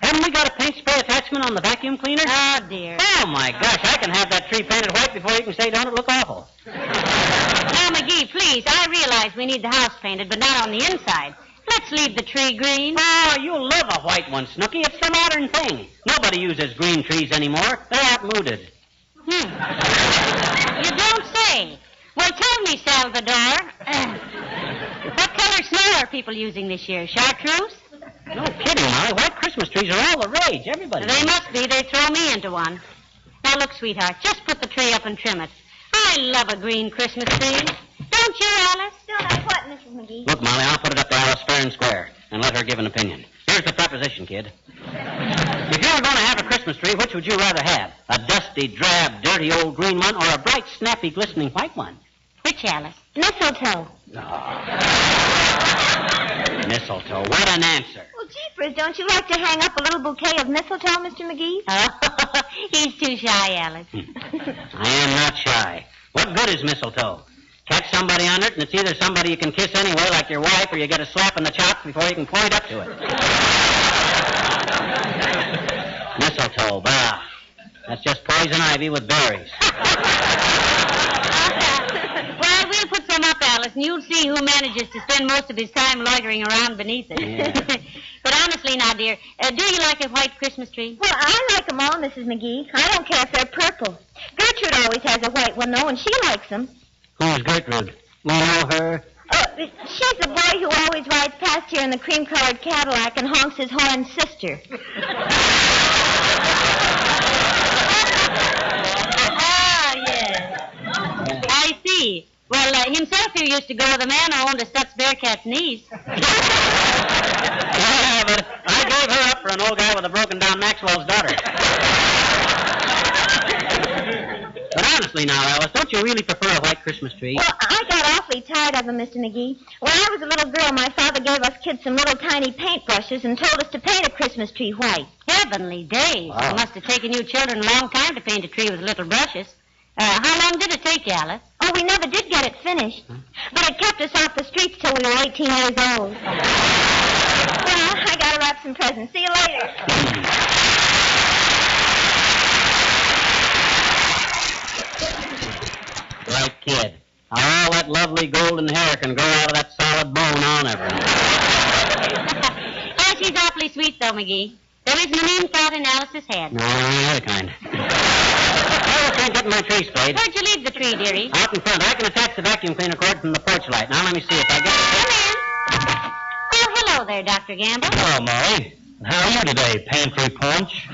[SPEAKER 8] haven't we got a paint spray attachment on the vacuum cleaner?
[SPEAKER 10] Oh, dear.
[SPEAKER 8] Oh my gosh, I can have that tree painted white before you can say don't it look awful.
[SPEAKER 10] Now, McGee, please, I realize we need the house painted, but not on the inside. Let's leave the tree green.
[SPEAKER 8] Oh, you'll love a white one, Snooky. It's the modern thing. Nobody uses green trees anymore. They're outmoded.
[SPEAKER 10] Hmm. You don't say. Well, tell me, Salvador. Uh, what color snow are people using this year? Chartreuse?
[SPEAKER 8] No kidding, Molly. White Christmas trees are all the rage. Everybody.
[SPEAKER 10] They must be. They throw me into one. Now, look, sweetheart, just put the tree up and trim it. I love a green Christmas tree. Don't you, Alice?
[SPEAKER 11] Don't I what, Mrs. McGee?
[SPEAKER 8] Look, Molly, I'll put it up to Alice fair and square and let her give an opinion. Here's the proposition, kid. If you were going to have a Christmas tree, which would you rather have? A dusty, drab, dirty old green one or a bright, snappy, glistening white one?
[SPEAKER 10] Which Alice?
[SPEAKER 11] Mistletoe. No.
[SPEAKER 8] Mistletoe. What an answer.
[SPEAKER 11] Well, jeepers, don't you like to hang up a little bouquet of mistletoe, Mr. McGee?
[SPEAKER 10] Oh, he's too shy, Alice. Hmm.
[SPEAKER 8] I am not shy. What good is mistletoe? Catch somebody on it, and it's either somebody you can kiss anyway, like your wife, or you get a slap in the chops before you can point up to it. mistletoe, bah. That's just poison ivy with berries.
[SPEAKER 10] well, we'll put some up, Alice, and you'll see who manages to spend most of his time loitering around beneath it.
[SPEAKER 8] Yeah.
[SPEAKER 10] but honestly, now, dear, uh, do you like a white Christmas tree?
[SPEAKER 11] Well, I like 'em all, Mrs. McGee. I don't care if they're purple. Gertrude
[SPEAKER 12] always has a white one, though, and she likes them.
[SPEAKER 13] Who's Gertrude? We know her.
[SPEAKER 12] Oh, she's the boy who always rides past here in the cream-colored Cadillac and honks his horn sister.
[SPEAKER 10] Ah, yes. I see. Well, uh, himself here used to go with a man who owned a Stutz Bearcat's niece.
[SPEAKER 13] Yeah, but I gave her up for an old guy with a broken down Maxwell's daughter. but honestly now, Alice, don't you really prefer a white Christmas tree?
[SPEAKER 12] Well, I got awfully tired of them, Mr. McGee. When I was a little girl, my father gave us kids some little tiny paintbrushes and told us to paint a Christmas tree white.
[SPEAKER 10] Heavenly days.
[SPEAKER 13] Wow.
[SPEAKER 10] It must have taken you children a long time to paint a tree with little brushes. Uh, how long did it take you, Alice?
[SPEAKER 12] Oh, we never did get it finished. Hmm? But it kept us off the streets till we were 18 years old. well, I gotta wrap some presents. See you later.
[SPEAKER 13] Right kid. All that lovely golden hair can grow out of that solid bone on her.
[SPEAKER 10] oh, she's awfully sweet, though, McGee. There isn't an in thought in Alice's head.
[SPEAKER 13] No, the other kind. I get my tree sprayed.
[SPEAKER 10] Where'd you leave the tree, dearie?
[SPEAKER 13] Out in front. I can attach the vacuum cleaner cord from the porch light. Now let me see if I get
[SPEAKER 10] Come in. Oh, hello there, Dr. Gamble.
[SPEAKER 13] Hello, Molly. How are you today, pantry punch?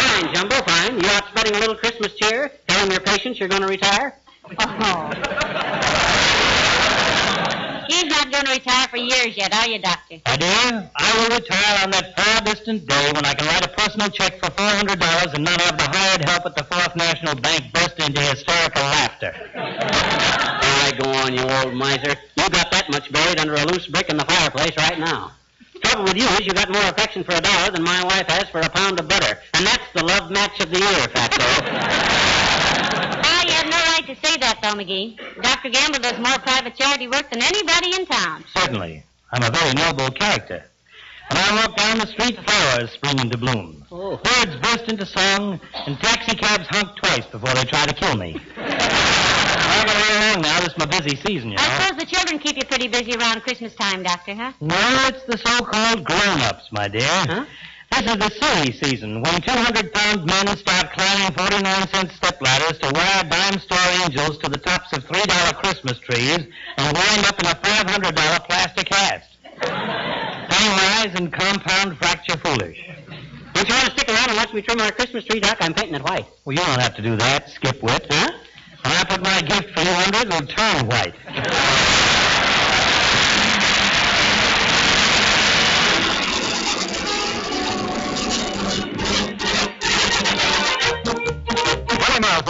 [SPEAKER 13] Fine, Jumbo, fine. You out spreading a little Christmas cheer, telling your patients you're going to retire?
[SPEAKER 10] Oh. He's not going to retire for years yet, are you, Doctor?
[SPEAKER 13] My dear, I will retire on that far distant day when I can write a personal check for $400 and not have the hired help at the Fourth National Bank burst into hysterical laughter. All right, go on, you old miser. You got that much buried under a loose brick in the fireplace right now. Trouble with you is you got more affection for a dollar than my wife has for a pound of butter. And that's the love match of the year, Fatso.
[SPEAKER 10] You have no right to say that, though, McGee. Dr. Gamble does more private charity work than anybody in town.
[SPEAKER 13] Certainly. I'm a very noble character. And I walk down the street, flowers spring into bloom. Oh. Birds burst into song, and taxicabs honk twice before they try to kill me. I gotta run along now. This is my busy season, you know.
[SPEAKER 10] I suppose the children keep you pretty busy around Christmas time, Doctor, huh?
[SPEAKER 13] No, it's the so-called grown-ups, my dear.
[SPEAKER 10] Huh?
[SPEAKER 13] This is the silly season when 200-pound men start climbing 49-cent stepladders to wire dime store angels to the tops of $3 Christmas trees and wind up in a $500 plastic hat. Pennywise and compound fracture foolish. Don't you want to stick around and watch me trim our Christmas tree, Doc? I'm painting it white. Well, you don't have to do that, Skip skipwit. Huh? When I put my gift for you under it, it'll turn white.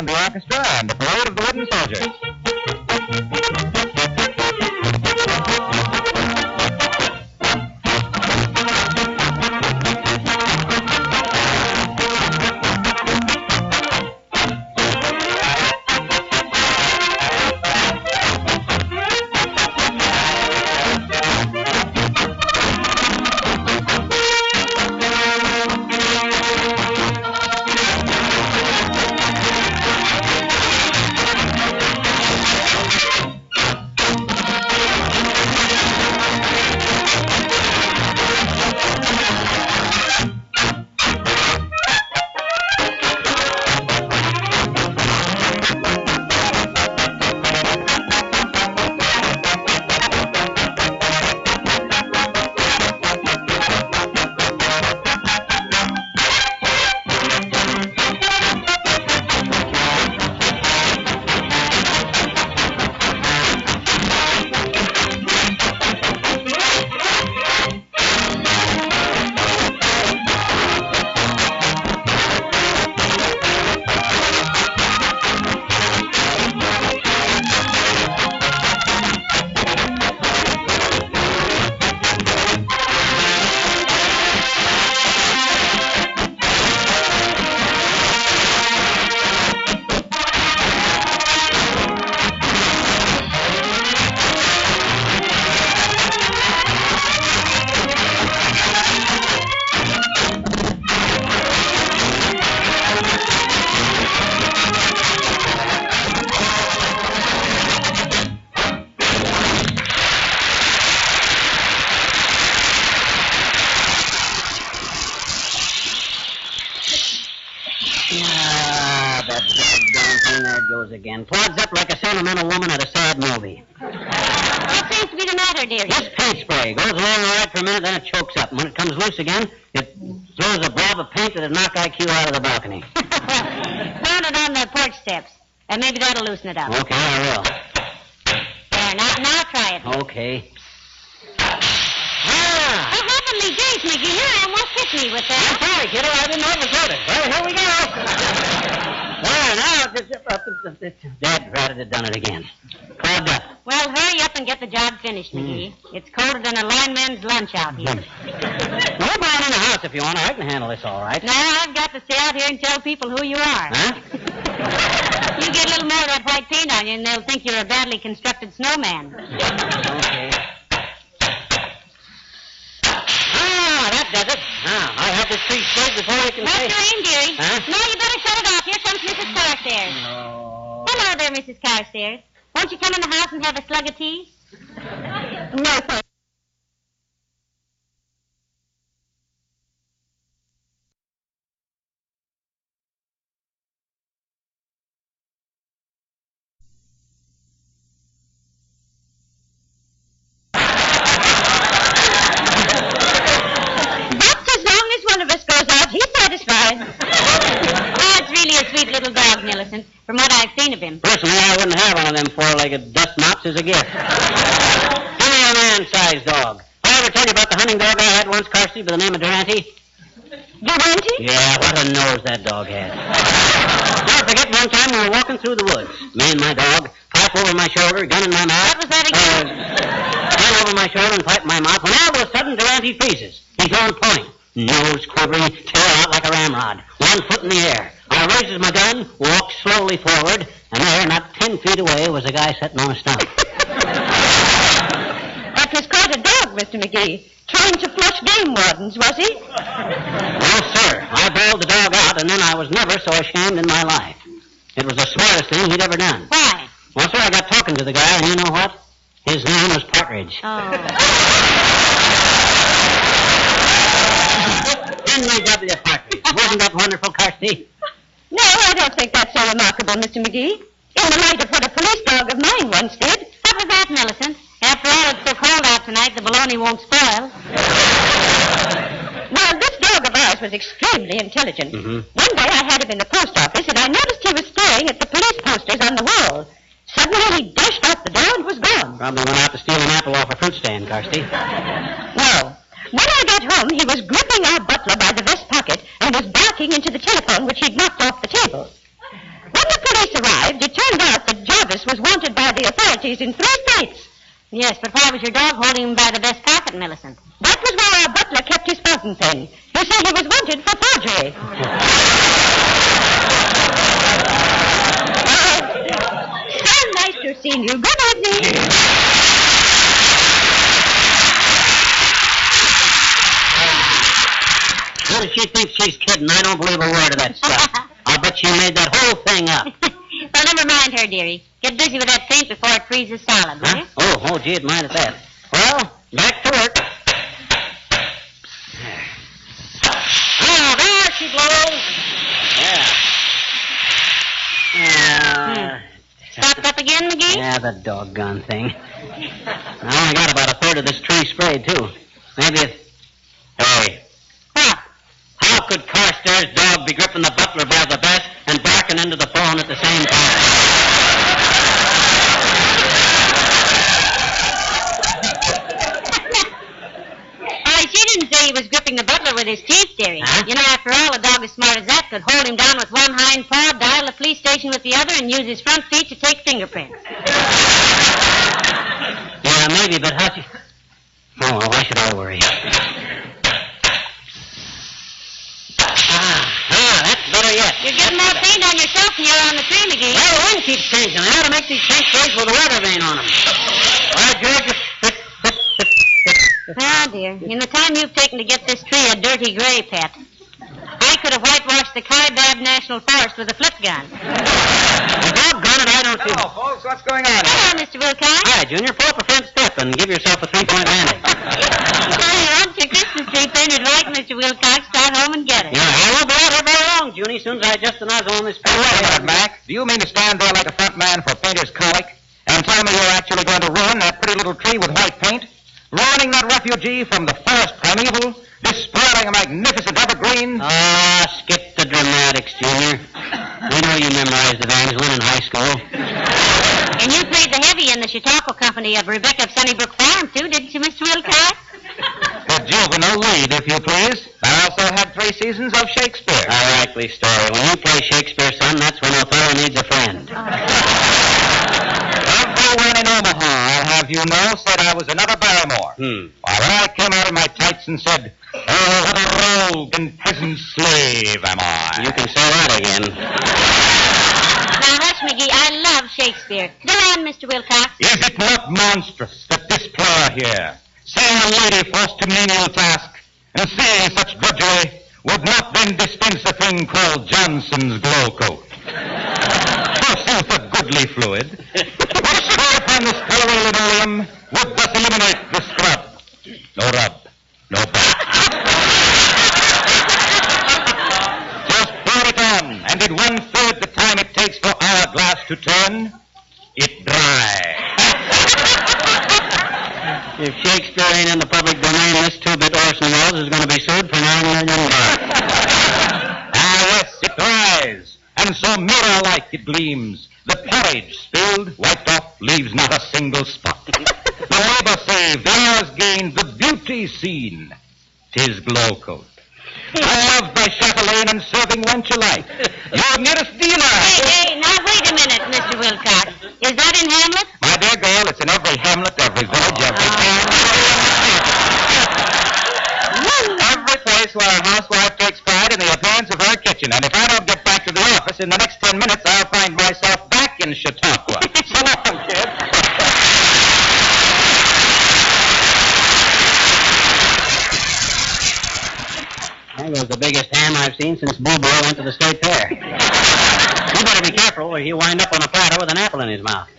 [SPEAKER 13] From the orchestra and the parade of the wooden soldiers.
[SPEAKER 10] Him.
[SPEAKER 8] Personally, I wouldn't have one of them four-legged dust mops as a gift. Give me a man-sized dog. I ever tell you about the hunting dog I once, by the name of Durante?
[SPEAKER 11] Durante?
[SPEAKER 8] Yeah, what a nose that dog had. Never forget one time we were walking through the woods. Me and my dog, pipe over my shoulder, gun in my mouth.
[SPEAKER 10] What was that again?
[SPEAKER 8] Uh, gun over my shoulder and pipe in my mouth. When all of a sudden Durante freezes. He's on point. Nose quivering, tail out like a ramrod. One foot in the air. I raises my gun, walks slowly forward, and there, not ten feet away, was a guy sitting on a stump.
[SPEAKER 11] That was quite a dog, Mr. McGee. Trying to flush game wardens, was he?
[SPEAKER 8] Well, sir, I bailed the dog out, and then I was never so ashamed in my life. It was the smartest thing he'd ever done.
[SPEAKER 10] Why?
[SPEAKER 8] Well, sir, I got talking to the guy, and you know what? His name was Partridge.
[SPEAKER 10] Oh.
[SPEAKER 8] Henry W. Partridge. Wasn't that wonderful, Carsey?
[SPEAKER 11] No, I don't think that's so remarkable, Mr. McGee. In the light of what a police dog of mine once did.
[SPEAKER 10] What was that, Millicent? After all, it's so cold out tonight, the bologna won't spoil.
[SPEAKER 11] well, this dog of ours was extremely intelligent.
[SPEAKER 8] Mhm.
[SPEAKER 11] One day I had him in the post office, and I noticed he was staring at the police posters on the wall. Suddenly he dashed out the door and was gone.
[SPEAKER 8] Probably went out to steal an apple off a fruit stand, Carsey.
[SPEAKER 11] No. When I got home, he was gripping our butler by the vest pocket and was barking into the telephone which he'd knocked off the table. When the police arrived, it turned out that Jarvis was wanted by the authorities in three states.
[SPEAKER 10] Yes, but why was your dog holding him by the vest pocket, Millicent?
[SPEAKER 11] That was where our butler kept his fountain pen. You see, he was wanted for forgery. so nice to see you. Good evening.
[SPEAKER 8] Well, she thinks she's kidding. I don't believe a word of that stuff. I'll bet she made that whole thing up.
[SPEAKER 10] well, never mind her, dearie. Get busy with that paint before it freezes solid, will
[SPEAKER 8] Huh?
[SPEAKER 10] you?
[SPEAKER 8] Oh, oh, gee, it might at that. Well, back to work. Oh, there she blows. Yeah. Yeah.
[SPEAKER 10] Stopped up again, McGee?
[SPEAKER 8] Yeah, the doggone thing. I only got about a third of this tree sprayed, too. Maybe it's... Hey,
[SPEAKER 10] What?
[SPEAKER 8] how could Carstairs' dog be gripping the butler by the vest and barking into the phone at the same time?
[SPEAKER 10] Didn't say he was gripping the butler with his teeth, dearie.
[SPEAKER 8] Huh?
[SPEAKER 10] You know, after all, a dog as smart as that could hold him down with one hind paw, dial the police station with the other, and use his front feet to take fingerprints.
[SPEAKER 8] Yeah, maybe, but how she... Oh, well, why should I worry? Ah, ah, that's better yet.
[SPEAKER 10] You're getting more paint on yourself than you're on the tree, McGee.
[SPEAKER 8] Well, the wind keeps changing. I ought to make these paint sprays with a weather vane on them. Why, George...
[SPEAKER 10] Oh, dear. In the time you've taken to get this tree a dirty gray, Pat, I could have whitewashed the Kaibab National Forest with a Flit gun.
[SPEAKER 8] Doggone it, I don't see...
[SPEAKER 7] Hello, folks. What's going on?
[SPEAKER 10] Hello, Mr. Wilcox.
[SPEAKER 8] Hi, Junior. Pull up a front step and give yourself a three-point landing.
[SPEAKER 10] Hi, you want your Christmas tree see painted right, Mr. Wilcox, start home and get it.
[SPEAKER 8] Yeah, I won't be out here very long, Junie. As soon as I adjust the nozzle on this
[SPEAKER 7] Hey, wait a minute, Mac. Do you mean to stand there like a front man for painter's colic and tell me you're actually going to ruin that pretty little tree with white paint? Ruining that refugee from the forest primeval? Despoiling a magnificent evergreen?
[SPEAKER 8] Ah, skip the dramatics, Junior. We know you memorized Evangeline in high school.
[SPEAKER 10] And you played the heavy in the Chautauqua Company of Rebecca of Sunnybrook Farm, too, didn't you, Mr. Wilcox?
[SPEAKER 7] The juvenile lead, if you please. I also had three seasons of Shakespeare.
[SPEAKER 8] A likely story. When you play Shakespeare, son, that's when Othello needs a friend.
[SPEAKER 7] Everyone in Omaha, I'll have you know, said I was another Barrymore.
[SPEAKER 8] Hmm.
[SPEAKER 7] While I came out of my tights and said, Oh, what a rogue and peasant slave am I.
[SPEAKER 8] You can say that again.
[SPEAKER 10] Now, hush, McGee. I love Shakespeare. Go on, Mr. Wilcox.
[SPEAKER 7] Is it not monstrous that this player here, seeing a lady forced to menial task, and seeing such drudgery, would not then dispense a thing called Johnson's Glo-Coat? Forsooth a goodly fluid, which spread upon this coloring linoleum would thus eliminate the scrub. No rub, no bump. Just pour it on, and in one third the time it takes for our glass to turn, it dry.
[SPEAKER 8] If Shakespeare ain't in the public domain, this two-bit Orson Welles is going to be sued for nine million bucks.
[SPEAKER 7] Ah, yes, it dries, and so mirror-like it gleams. The porridge spilled, wiped off, leaves not a single spot. The labor saved, the hours gained, the beauty seen. Tis Glo-Coat. I love thy chatelaine and serving wench alike. Your nearest dealer.
[SPEAKER 10] Hey, hey, now wait a minute, Mr. Wilcox. Is that in Hamlet?
[SPEAKER 7] My dear girl, it's in every hamlet, every village, every town. Every where a housewife takes pride in the appearance of her kitchen. And if I don't get back to the office in the next ten minutes, I'll find myself back in Chautauqua. so long, kid.
[SPEAKER 8] That was the biggest ham I've seen since Boo Boy went to the state fair. You better be careful or he'll wind up on a platter with an apple in his mouth.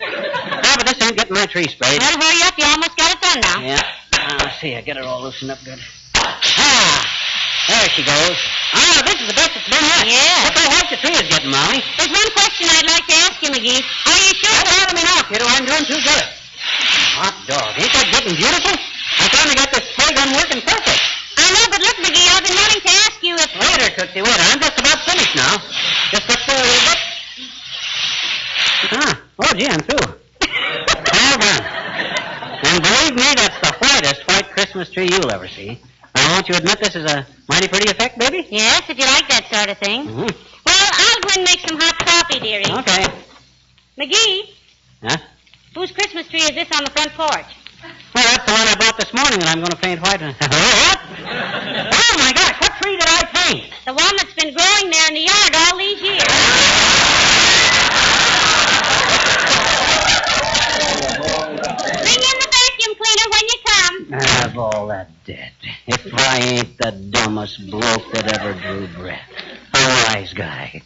[SPEAKER 8] Ah, but this ain't getting my tree sprayed.
[SPEAKER 10] Well, hurry up. You almost got it done now.
[SPEAKER 8] Yeah. Ah, let's see. I get it all loosened up good. Ah, there she goes. Ah, this is the best it's been yet.
[SPEAKER 10] Yeah.
[SPEAKER 8] Look how white the tree is getting, Molly.
[SPEAKER 10] There's one question I'd like to ask you, McGee. Are you sure?
[SPEAKER 8] Don't bother me now, kiddo. I'm doing too good. Hot dog. Ain't that getting beautiful? I finally got this spray gun working perfect.
[SPEAKER 10] I know, but look, McGee, I've been wanting to ask you if...
[SPEAKER 8] Waiter, Tootsie, waiter. I'm just about finished now. Just up there a little bit. Ah, oh, gee, I'm through. All done. And believe me, that's the whitest white Christmas tree you'll ever see. Won't you admit this is a mighty pretty effect, baby?
[SPEAKER 10] Yes, if you like that sort of thing.
[SPEAKER 8] Mm-hmm.
[SPEAKER 10] Well, I'll go and make some hot coffee, dearie.
[SPEAKER 8] Okay.
[SPEAKER 10] McGee,
[SPEAKER 8] Huh?
[SPEAKER 10] whose Christmas tree is this on the front porch?
[SPEAKER 8] Well, that's the one I bought this morning, and I'm going to paint white. what? Oh, my gosh, what tree did I paint?
[SPEAKER 10] The one that's been growing there in the yard all these years.
[SPEAKER 8] Have all that debt. If I ain't the dumbest bloke that ever drew breath. A wise guy.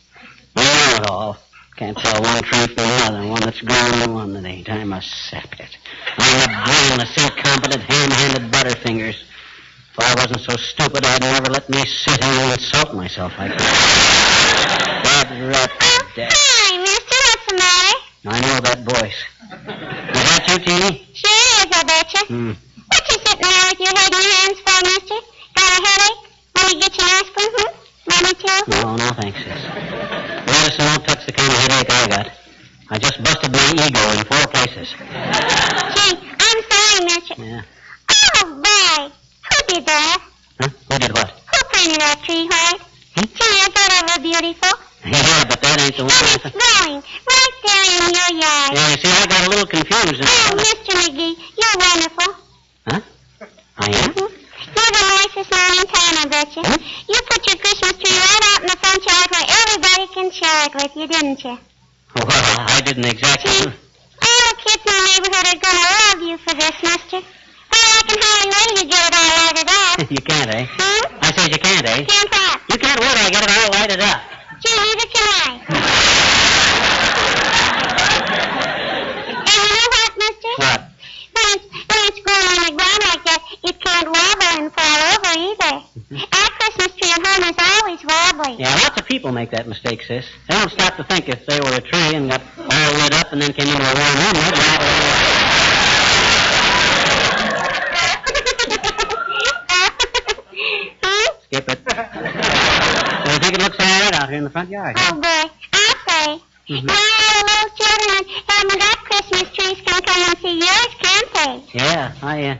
[SPEAKER 8] I know it all. Can't tell one tree from another, one that's growing and one that ain't. I'm a saphead. I'm the brainless, incompetent, ham-handed butterfingers. If I wasn't so stupid, I'd never let me sit here and insult myself like that. Bad rat dead.
[SPEAKER 10] Hi, mister. What's the matter?
[SPEAKER 8] I know that voice. Is that you, Teeny?
[SPEAKER 10] Sure is, I betcha.
[SPEAKER 8] Hmm.
[SPEAKER 10] What you sitting there with your head in your hands for, mister? Got a headache? Want to get your aspirin, hmm? Money too?
[SPEAKER 8] No, no, thanks, sis. Medicine won't touch the kind of headache I got. I just busted my ego in four places.
[SPEAKER 10] Gee, I'm sorry, mister.
[SPEAKER 8] Yeah.
[SPEAKER 10] Oh, boy. Who did that?
[SPEAKER 8] Huh? Who did what?
[SPEAKER 10] Who painted that tree white? Gee, I thought it was beautiful.
[SPEAKER 8] Yeah, but that ain't the
[SPEAKER 10] And
[SPEAKER 8] one.
[SPEAKER 10] it's growing right there in your yard.
[SPEAKER 8] Yeah, you see, I got a little confused.
[SPEAKER 10] Oh, Mr. McGee, you're wonderful.
[SPEAKER 8] Huh? I am?
[SPEAKER 10] You're the nicest man in town, I bet you. You put your Christmas tree right out in the front yard where everybody can share it with you, didn't you?
[SPEAKER 8] Well, I didn't exactly.
[SPEAKER 10] All the kids in the neighborhood are going to love you for this, mister. Well, I can hardly wait you get it all lighted up.
[SPEAKER 8] you can't, eh?
[SPEAKER 10] Hmm?
[SPEAKER 8] I says you can't, eh?
[SPEAKER 10] Can't what?
[SPEAKER 8] You can't wait till I get it all lighted up.
[SPEAKER 10] Gee, neither can I. and you know what, mister?
[SPEAKER 8] What?
[SPEAKER 10] It's, growing on the ground like that, it can't wobble and fall over either. Mm-hmm.
[SPEAKER 14] Our Christmas tree at home is always wobbly.
[SPEAKER 8] Yeah, lots of people make that mistake, sis. They don't stop to think if they were a tree and got all lit up and then came into a warm room, they'd wobble. Skip it. So I think it looks all right out here in the front yard.
[SPEAKER 14] Oh, boy. I'll say.
[SPEAKER 8] Mhm.
[SPEAKER 14] Now, little children haven't got Christmas trees can come and see yours, can't they?
[SPEAKER 8] Yeah, I, uh,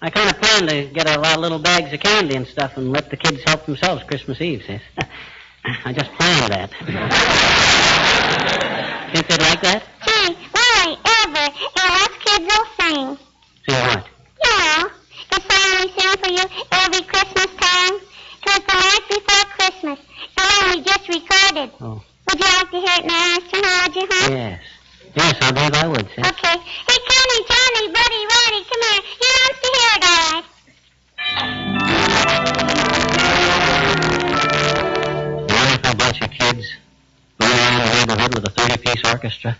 [SPEAKER 8] I kind of plan to get a lot of little bags of candy and stuff and let the kids help themselves Christmas Eve, sis. I just planned that. Think they'd like that?
[SPEAKER 14] Gee, why ever? And us kids will sing.
[SPEAKER 8] See what?
[SPEAKER 14] Know, the song we sing for you every Christmas time. 'Twas the night before Christmas. The one we just recorded.
[SPEAKER 8] Oh.
[SPEAKER 14] Would you like to hear it now, Mr. Hodge, huh?
[SPEAKER 8] Yes. Yes, I believe I would, sis.
[SPEAKER 14] Okay. Hey, Connie, Johnny, Buddy, Roddy, come here. He wants to hear it, all right.
[SPEAKER 8] Wonderful bunch of kids going around the neighborhood with a 30-piece orchestra.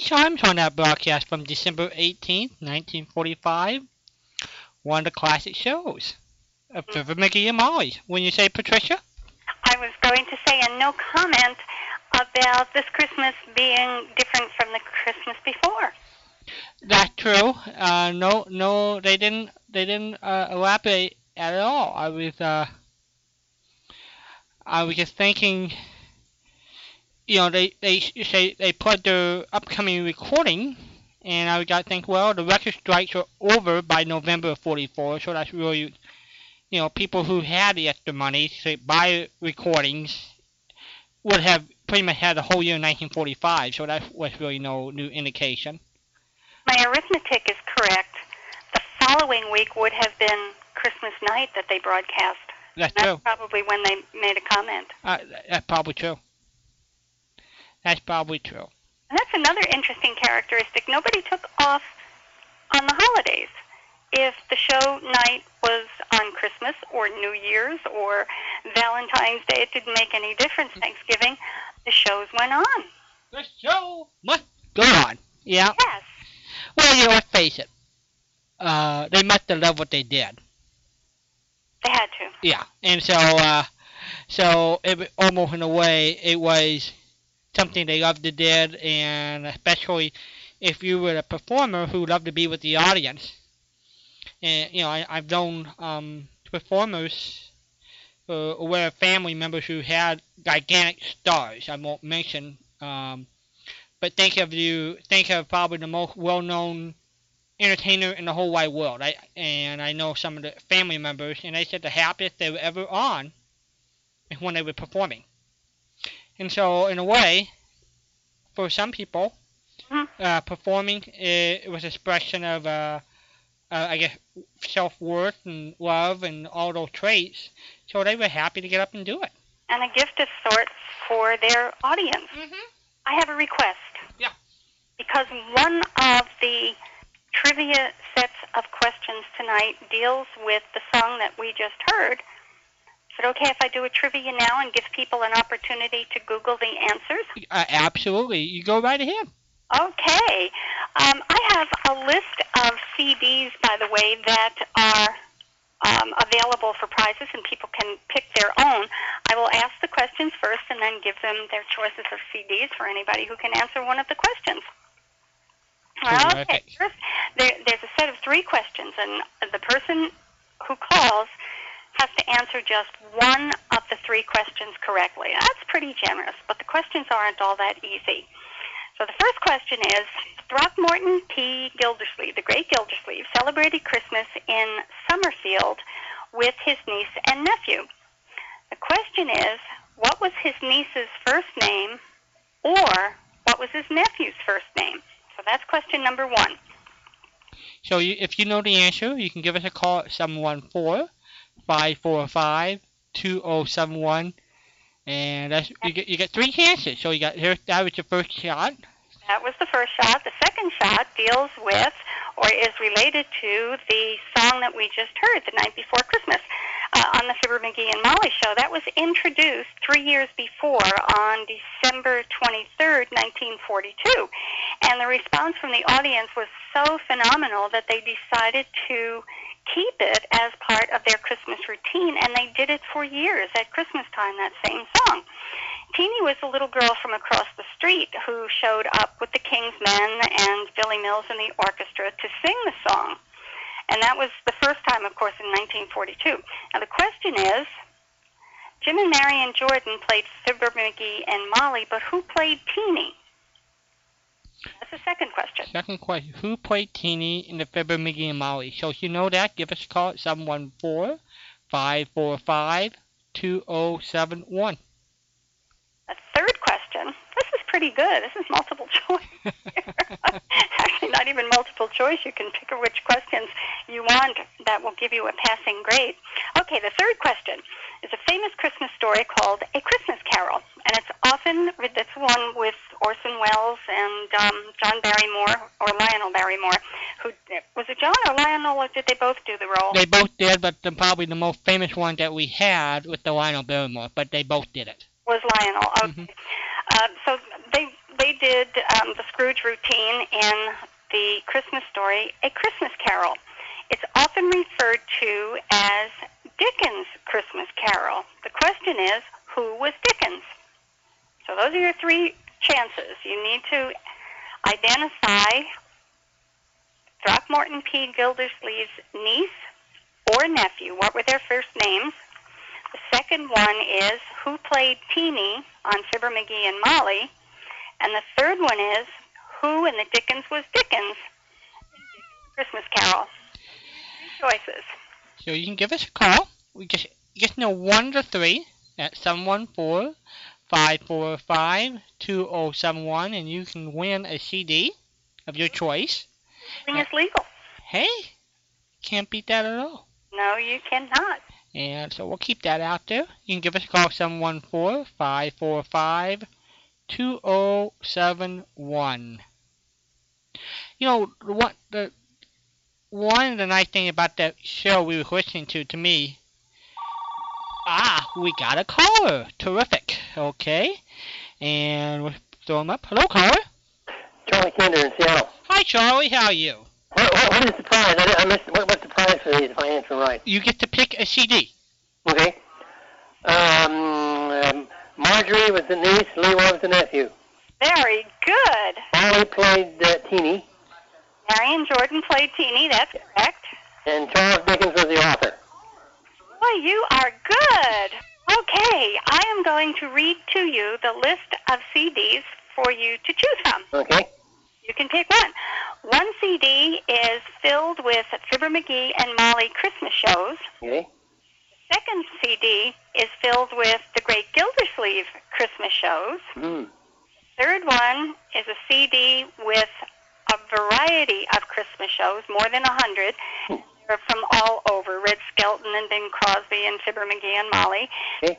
[SPEAKER 3] NBC chimes on that broadcast from December 18th, 1945. One of the classic shows of Fibber McGee and Molly. When you say, Patricia?
[SPEAKER 4] I was going to say, and no comment about this Christmas being different from the Christmas before.
[SPEAKER 3] That's true. Uh, no, no, they didn't. They didn't uh, elaborate at all. I was, uh, I was just thinking. You know, they they say they put their upcoming recording, and I got to think, well, the record strikes are over by November of '44, so that's really, you know, people who had the extra money to buy recordings would have pretty much had the whole year in 1945, so that was really no new indication.
[SPEAKER 4] My arithmetic is correct. The following week would have been Christmas night that they broadcast.
[SPEAKER 3] That's
[SPEAKER 4] That's
[SPEAKER 3] true.
[SPEAKER 4] probably when they made a comment.
[SPEAKER 3] Uh, that's probably true. That's probably true.
[SPEAKER 4] And that's another interesting characteristic. Nobody took off on the holidays. If the show night was on Christmas or New Year's or Valentine's Day, it didn't make any difference. Thanksgiving, the shows went on.
[SPEAKER 3] The show must go on. Yeah.
[SPEAKER 4] Yes.
[SPEAKER 3] Well, you know, let's face it. Uh, they must have loved what they did.
[SPEAKER 4] They had to.
[SPEAKER 3] Yeah. And so, uh, so it almost in a way, it was something they loved to did, and especially if you were a performer who loved to be with the audience. And you know, I, I've known um, performers uh, of family members who had gigantic stars. I won't mention, um, but think of you, think of probably the most well-known entertainer in the whole wide world. I and I know some of the family members, and they said the happiest they were ever on is when they were performing. And so, in a way, for some people,
[SPEAKER 4] Mhm.
[SPEAKER 3] uh, performing uh, was expression of, uh, uh, I guess, self-worth and love and all those traits. So they were happy to get up and do it.
[SPEAKER 4] And a gift of sorts for their audience. I have a request.
[SPEAKER 3] Yeah.
[SPEAKER 4] Because one of the trivia sets of questions tonight deals with the song that we just heard. It okay if I do a trivia now and give people an opportunity to Google the answers?
[SPEAKER 3] Uh, absolutely, you go right ahead.
[SPEAKER 4] Okay. Um, I have a list of CDs, by the way, that are um, available for prizes, and people can pick their own. I will ask the questions first, and then give them their choices of CDs for anybody who can answer one of the questions. Okay. First, there, there's a set of three questions, and the person who calls has to answer just one of the three questions correctly. That's pretty generous, but the questions aren't all that easy. So the first question is Throckmorton P. Gildersleeve, the great Gildersleeve, celebrated Christmas in Summerfield with his niece and nephew. The question is what was his niece's first name or what was his nephew's first name? So that's question number one.
[SPEAKER 3] So you, if you know the answer, you can give us a call at 714 545 2071. And that's, you, get, you get three chances. So you got here, that was your first shot.
[SPEAKER 4] That was the first shot. The second shot deals with or is related to the song that we just heard, The Night Before Christmas, uh, on the Fibber McGee and Molly show. That was introduced three years before on December 23rd, 1942. And the response from the audience was so phenomenal that they decided to keep it as part of their Christmas routine, and they did it for years at Christmas time, that same song. Teeny was a little girl from across the street who showed up with the King's Men and Billy Mills and the orchestra to sing the song. And that was the first time, of course, in 1942. Now, the question is Jim and Marian Jordan played Fibber McGee and Molly, but who played Teeny? That's the second question.
[SPEAKER 3] Second question Who played Teeny in the Fibber McGee and Molly? So if you know that, give us a call at 714 545 2071.
[SPEAKER 4] A third question. Pretty good. This is multiple choice. Actually, not even multiple choice. You can pick which questions you want. That will give you a passing grade. Okay, the third question is a famous Christmas story called A Christmas Carol, and it's often it's one with Orson Welles and um, John Barrymore or Lionel Barrymore. Who was it? John or Lionel? Or did they both do the role?
[SPEAKER 3] They both did, but the, probably the most famous one that we had was the Lionel Barrymore, but they both did it.
[SPEAKER 4] was Lionel. Okay. Uh, so they they did um, the Scrooge routine in the Christmas story, A Christmas Carol. It's often referred to as Dickens' Christmas Carol. The question is, who was Dickens? So those are your three chances. You need to identify Throckmorton P. Gildersleeve's niece or nephew. What were their first names? The second one is who played Teeny on Fibber McGee and Molly. And the third one is who in the Dickens was Dickens? Christmas Carol. Three choices.
[SPEAKER 3] So you can give us a call. We just just know one to three at seven one four five four five two zero seven one, and you can win a CD of your choice.
[SPEAKER 4] Thing is legal.
[SPEAKER 3] Hey, can't beat that at all.
[SPEAKER 4] No, you cannot.
[SPEAKER 3] And so we'll keep that out there. You can give us a call 714 545 2071. You know, what the one of the nice thing about that show we were listening to, to me, ah, we got a caller. Terrific. Okay. And we'll throw him up. Hello, caller.
[SPEAKER 6] Charlie Kinder in Seattle.
[SPEAKER 3] Hi, Charlie. How are you?
[SPEAKER 6] What, what, what is the prize? I, I missed, what, what's the prize for these if I answer right?
[SPEAKER 3] You get to pick a CD.
[SPEAKER 6] Okay. Um, um, Marjorie was the niece, Leroy was the nephew.
[SPEAKER 4] Very good.
[SPEAKER 6] Molly played uh, Teeny,
[SPEAKER 4] Marian Jordan played Teeny. That's correct.
[SPEAKER 6] and Charles Dickens was the author.
[SPEAKER 4] Boy, you are good. Okay, I am going to read to you the list of CDs for you to choose from.
[SPEAKER 6] Okay.
[SPEAKER 4] You can pick one. One CD is filled with Fibber McGee and Molly Christmas shows.
[SPEAKER 6] Okay.
[SPEAKER 4] Second CD is filled with the Great Gildersleeve Christmas shows.
[SPEAKER 6] Hmm.
[SPEAKER 4] Third one is a CD with a variety of Christmas shows, more than a hundred. They're from all over, Red Skelton and Bing Crosby and Fibber McGee and Molly.
[SPEAKER 6] Okay.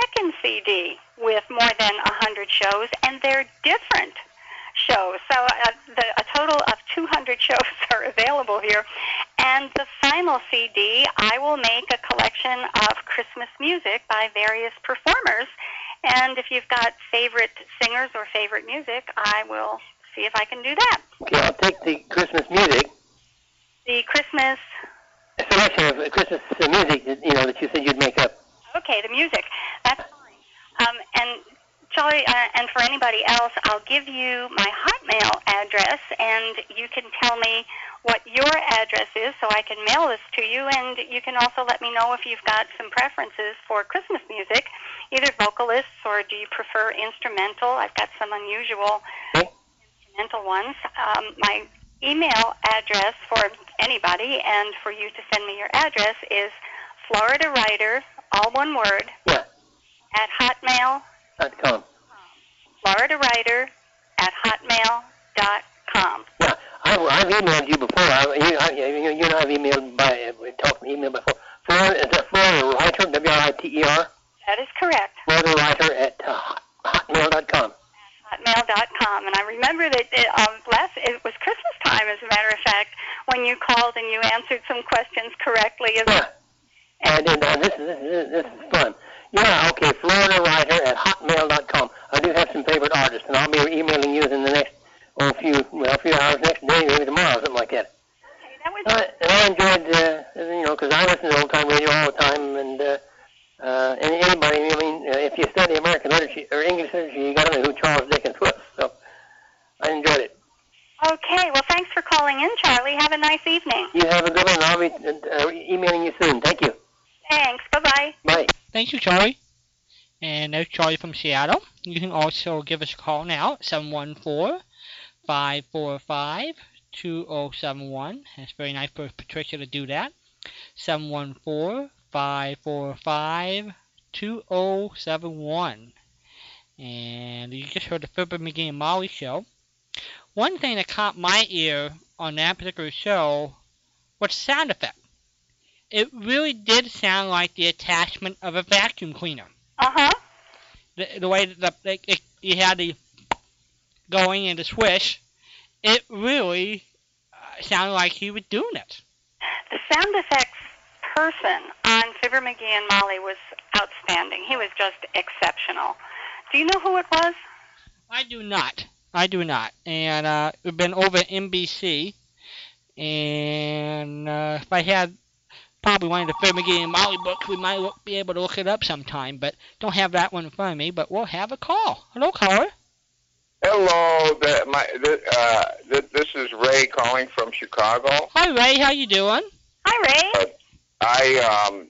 [SPEAKER 4] Second CD with more than a hundred shows, and they're different shows. So uh, the, a total of 200 shows are available here. And the final CD, I will make a collection of Christmas music by various performers. And if you've got favorite singers or favorite music, I will see if I can do that.
[SPEAKER 6] Okay, I'll take the Christmas music,
[SPEAKER 4] The Christmas,
[SPEAKER 6] a selection of Christmas uh, music, that, you know, that you said you'd make up.
[SPEAKER 4] okay, the music. That's fine. Um, and Charlie, uh, and for anybody else, I'll give you my Hotmail address, and you can tell me what your address is so I can mail this to you. And you can also let me know if you've got some preferences for Christmas music, either vocalists or do you prefer instrumental? I've got some unusual instrumental ones. Um, my email address for anybody and for you to send me your address is Florida Writer, all one word,
[SPEAKER 6] Yeah.
[SPEAKER 4] at hotmail
[SPEAKER 6] Dot com.
[SPEAKER 4] Florida Writer at hotmail.com.
[SPEAKER 6] Yeah, I, I've emailed you before. I, you, I, you, you and I have emailed by talked email before. Florida, is that Florida Writer? W R I T E R.
[SPEAKER 4] That is correct.
[SPEAKER 6] Florida Writer at uh, hot- hotmail.com.
[SPEAKER 4] Hotmail.com. And I remember that it, um, last it was Christmas time, as a matter of fact, when you called and you answered some questions correctly.
[SPEAKER 6] Yeah. And then uh, this, is, this, is, this is fun. Yeah, okay, Florida Writer at hotmail.com. I do have some favorite artists, and I'll be emailing you in the next oh, few well, a few hours next day, maybe tomorrow, something like that.
[SPEAKER 4] Okay, that was
[SPEAKER 6] Uh, and I enjoyed, uh, you know, because I listen to old time radio all the time, and uh, uh, and anybody, I mean, uh, if you study American literature or English literature, you got to know who Charles Dickens was. So I enjoyed it.
[SPEAKER 4] okay. Well, thanks for calling in, Charlie. Have a nice evening.
[SPEAKER 6] You have a good one. I'll be uh, emailing you soon. Thank you.
[SPEAKER 4] Thanks. Bye bye
[SPEAKER 6] bye.
[SPEAKER 3] Thank you, Charlie. And there's Charlie from Seattle. You can also give us a call now at 714 545 2071. That's very nice for Patricia to do that. 714 545 2071. And you just heard the Fibber McGee and Molly show. One thing that caught my ear on that particular show was sound effect. It really did sound like the attachment of a vacuum cleaner.
[SPEAKER 4] Uh huh.
[SPEAKER 3] The, the way that the, like, it, you had the going and the swish, it really uh, sounded like he was doing it.
[SPEAKER 4] The sound effects person on Fibber McGee and Molly was outstanding. He was just exceptional. Do you know who it was?
[SPEAKER 3] I do not. I do not. And uh, we've been over at NBC, and uh, if I had probably one of the Fred McGee and Molly books, we might look, be able to look it up sometime. But don't have that one in front of me. But we'll have a call. Hello, caller.
[SPEAKER 15] Hello, the, my, the, uh, th this is Ray calling from Chicago.
[SPEAKER 3] Hi, Ray. How you doing?
[SPEAKER 4] Hi, Ray.
[SPEAKER 15] I, um,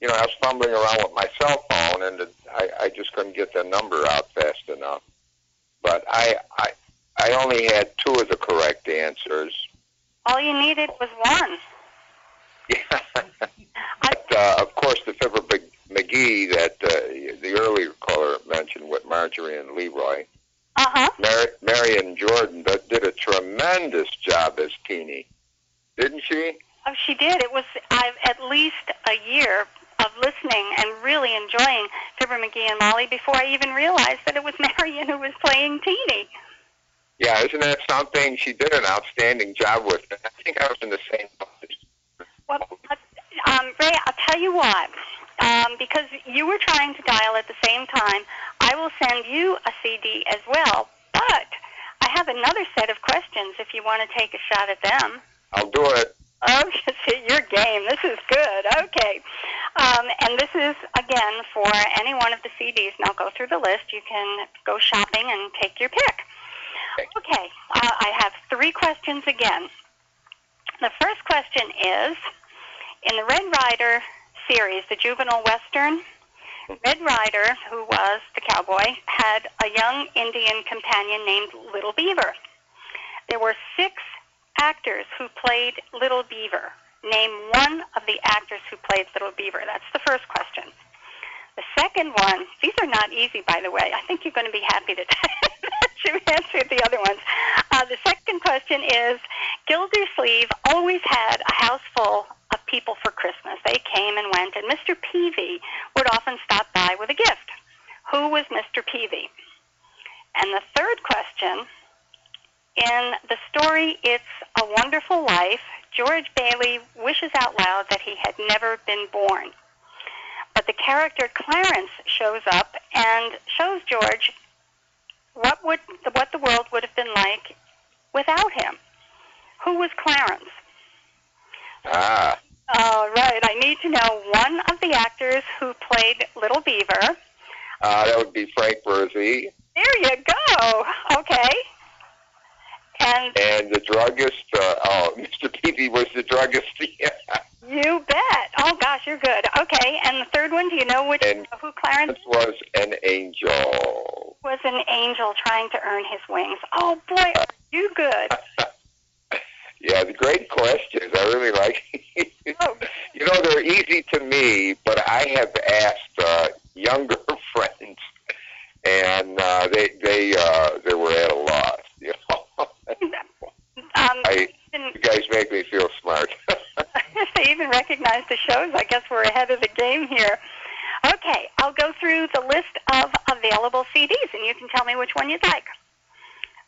[SPEAKER 15] you know, I was fumbling around with my cell phone, and it, I, I just couldn't get the number out fast enough. But I, I, I only had two of the correct answers.
[SPEAKER 4] All you needed was one.
[SPEAKER 15] but, uh, of course, the Fibber McGee that uh, the earlier caller mentioned with Marjorie and Leroy.
[SPEAKER 4] Uh-huh.
[SPEAKER 15] Mar- Marian Jordan that did a tremendous job as Teeny, didn't she?
[SPEAKER 4] Oh, she did. It was I've at least a year of listening and really enjoying Fibber McGee and Molly before I even realized that it was Marian who was playing Teeny.
[SPEAKER 15] Yeah, isn't that something? She did an outstanding job with it. I think I was in the same place.
[SPEAKER 4] Well, um, Ray, I'll tell you what. Um, because you were trying to dial at the same time, I will send you a CD as well. But I have another set of questions if you want to take a shot at them.
[SPEAKER 15] I'll do it.
[SPEAKER 4] Oh, your game. This is good. Okay. Um, and this is, again, for any one of the CDs. Now go through the list. You can go shopping and take your pick. Okay. Uh, I have three questions again. The first question is in the Red Ryder series, the juvenile western, Red Ryder, who was the cowboy, had a young Indian companion named Little Beaver. There were six actors who played Little Beaver. Name one of the actors who played Little Beaver. That's the first question. The second one, these are not easy, by the way. I think you're going to be happy that you answered the other ones. Uh, the second question is Gildersleeve always had a house full of people for Christmas. They came and went, and Mr. Peavey would often stop by with a gift. Who was Mr. Peavey? And the third question in the story It's a Wonderful Life, George Bailey wishes out loud that he had never been born. But the character Clarence shows up and shows George what would the, what the world would have been like without him. Who was Clarence?
[SPEAKER 15] Ah.
[SPEAKER 4] All right. I need to know one of the actors who played Little Beaver.
[SPEAKER 15] Uh, that would be Frank Bresee.
[SPEAKER 4] There you go. Okay. And
[SPEAKER 15] And the druggist, uh, oh, Mr. Peavey was the druggist.
[SPEAKER 4] you bet. Oh gosh, you're good. Okay. And the third one, do you know which
[SPEAKER 15] And
[SPEAKER 4] who Clarence
[SPEAKER 15] was an angel.
[SPEAKER 4] was? An angel trying to earn his wings. Oh boy, are you good.
[SPEAKER 15] Yeah, the great questions. I really like.
[SPEAKER 4] Oh.
[SPEAKER 15] you know, they're easy to me, but I have asked uh, younger friends, and uh, they they uh, they were at a loss. You
[SPEAKER 4] Um,
[SPEAKER 15] I
[SPEAKER 4] even,
[SPEAKER 15] you guys make me feel smart.
[SPEAKER 4] if they even recognize the shows, I guess we're ahead of the game here. Okay, I'll go through the list of available CDs, and you can tell me which one you'd like.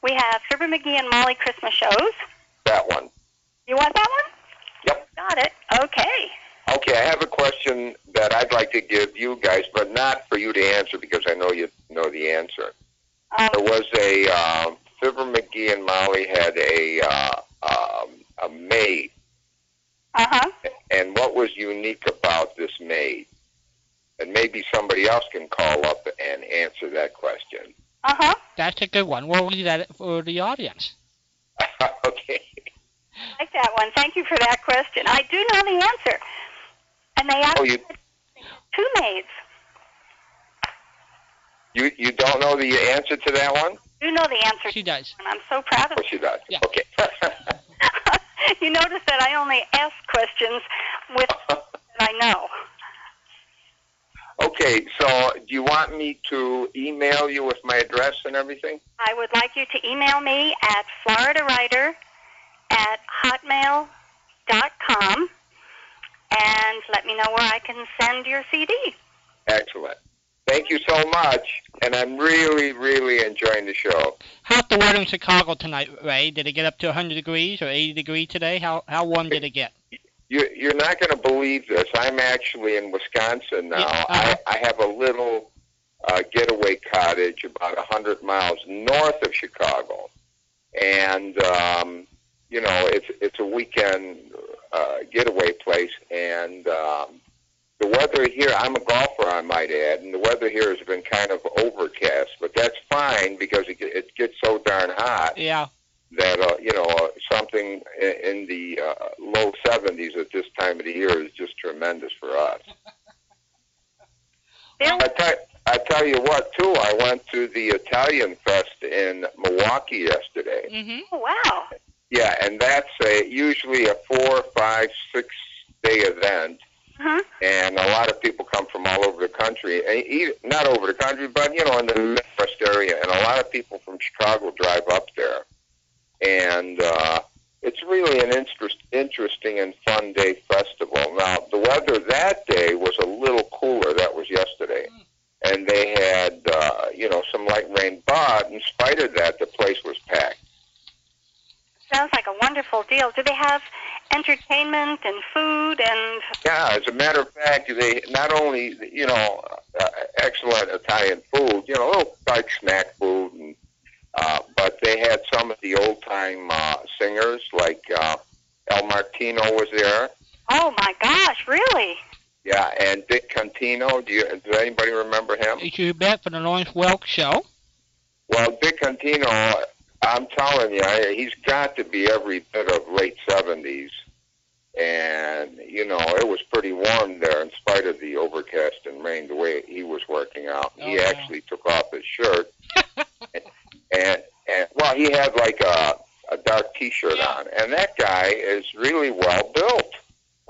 [SPEAKER 4] We have Fibber McGee and Molly Christmas shows.
[SPEAKER 15] that one.
[SPEAKER 4] You want that one?
[SPEAKER 15] Yep.
[SPEAKER 4] Got it. Okay.
[SPEAKER 15] Okay, I have a question that I'd like to give you guys, but not for you to answer because I know you know the answer.
[SPEAKER 4] Um,
[SPEAKER 15] There was a um, Fibber McGee and Molly had a uh, um, a maid,
[SPEAKER 4] Uh huh.
[SPEAKER 15] and what was unique about this maid? And maybe somebody else can call up and answer that question.
[SPEAKER 4] Uh huh.
[SPEAKER 3] That's a good one. We'll leave that for the audience.
[SPEAKER 15] okay.
[SPEAKER 4] I like that one. Thank you for that question. I do know the answer. And they
[SPEAKER 15] Oh, you
[SPEAKER 4] had two maids.
[SPEAKER 15] you you don't know the answer to that one?
[SPEAKER 4] Do know the answer.
[SPEAKER 3] She does.
[SPEAKER 4] And I'm so proud of
[SPEAKER 15] Of course you does.
[SPEAKER 3] Yeah.
[SPEAKER 15] Okay.
[SPEAKER 4] you notice that I only ask questions with that I know.
[SPEAKER 15] okay. So, do you want me to email you with my address and everything?
[SPEAKER 4] I would like you to email me at floridawriter at hotmail.com and let me know where I can send your CD.
[SPEAKER 15] Excellent. Thank you so much, and I'm really, really enjoying the show.
[SPEAKER 3] How's the weather in Chicago tonight, Ray? Did it get up to 100 degrees or 80 degrees today? How how warm did it get?
[SPEAKER 15] You, you're not going to believe this. I'm actually in Wisconsin now.
[SPEAKER 3] Yeah, uh-huh.
[SPEAKER 15] I, I have a little uh, getaway cottage about a hundred miles north of Chicago, and um, you know it's it's a weekend uh, getaway place, and um, the weather here. I'm a golfer, I might add, and the weather here has been kind of overcast, but that's fine because it, it gets so darn hot
[SPEAKER 3] Yeah.
[SPEAKER 15] that uh, you know uh, something in, in the uh, low 70s at this time of the year is just tremendous for us. I tell, I tell you what, too. I went to the Italian Fest in Milwaukee yesterday.
[SPEAKER 3] Mm-hmm.
[SPEAKER 4] Oh, wow.
[SPEAKER 15] Yeah, and that's a, usually a four, five, six day event,
[SPEAKER 4] Uh-huh.
[SPEAKER 15] and a lot of people come from all over the country. Not over the country, but you know, in the Midwest area, and a lot of people from Chicago drive up there, and uh, it's really an interest, interesting and fun day festival. Now, the weather that day was a little cooler. That was yesterday, and they had uh, you know some light rain, but in spite of that, the place was packed.
[SPEAKER 4] Sounds like a wonderful deal. Do they have entertainment and food and
[SPEAKER 15] Yeah, as a matter of fact, they not only you know uh, excellent Italian food, you know, a little like snack food, and uh, but they had some of the old time uh, singers like uh, Al Martino was there.
[SPEAKER 4] Oh my gosh, really?
[SPEAKER 15] Yeah, and Dick Contino. Do you does anybody remember him?
[SPEAKER 3] You bet for the Lawrence Welk show.
[SPEAKER 15] Well, Dick Contino, I'm telling you, I- he's got to be every bit of late seventies, and you know it was pretty warm there in spite of the overcast and rain. The way he was working out, he
[SPEAKER 3] Oh, wow.
[SPEAKER 15] actually took off his shirt, and and well, he had like a a dark T-shirt on, and that guy is really well built.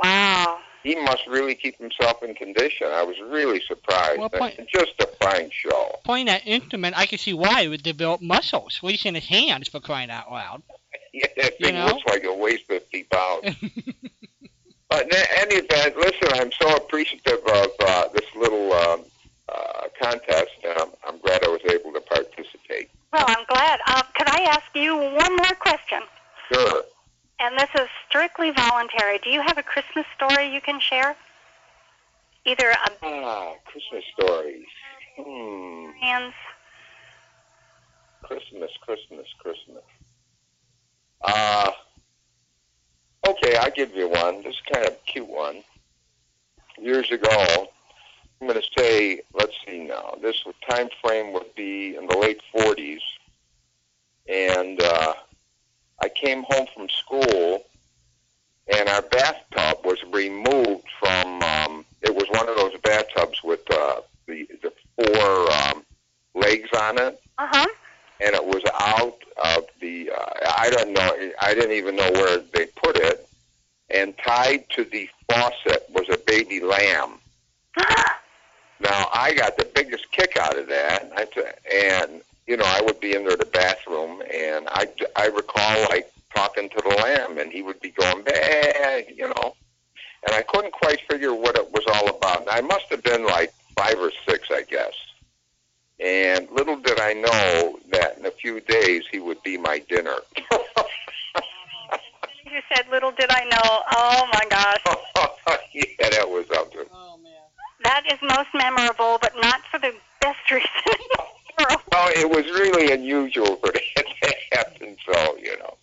[SPEAKER 4] Wow.
[SPEAKER 15] He must really keep himself in condition. I was really surprised.
[SPEAKER 3] Well, point-
[SPEAKER 15] And just a fine show.
[SPEAKER 3] Playing that instrument, I can see why he would develop muscles, at least in his hands, for crying out loud.
[SPEAKER 15] Yeah, that
[SPEAKER 3] You
[SPEAKER 15] thing
[SPEAKER 3] know?
[SPEAKER 15] looks like it weighs 50 pounds. but in any event, listen, I'm so appreciative of uh, this little um, uh, contest, and I'm, I'm glad I was able to participate.
[SPEAKER 4] Well, I'm glad. Uh, could I ask you one more question?
[SPEAKER 15] Sure.
[SPEAKER 4] And this is strictly voluntary. Do you have a Christmas story you can share? Either a
[SPEAKER 15] Ah, Christmas stories. Hmm.
[SPEAKER 4] man's
[SPEAKER 15] Christmas, Christmas, Christmas. Uh, okay, I'll give you one. This is kind of a cute one. Years ago, I'm going to say, let's see now, this time frame would be in the late 40s, and uh, I came home from school, and our bathtub was removed from, um, it was one of those bathtubs with uh, the, the four um, legs on it.
[SPEAKER 4] Uh huh.
[SPEAKER 15] and it was out of the uh, I don't know I didn't even know where they put it. And tied to the faucet was a baby lamb. Now I got the biggest kick out of that. I t- and you know I would be in there the bathroom. And I I recall like talking to the lamb and he would be going bah, you know and I couldn't quite figure what it was all about and I must have been like five or six I guess and little did I know that in a few days he would be my dinner.
[SPEAKER 4] You said, "Little did I know." Oh my gosh,
[SPEAKER 15] yeah, that was something.
[SPEAKER 4] Oh, that is most memorable, but not for the best reason in the world.
[SPEAKER 15] Oh, it was really unusual for that to happen, so, you know.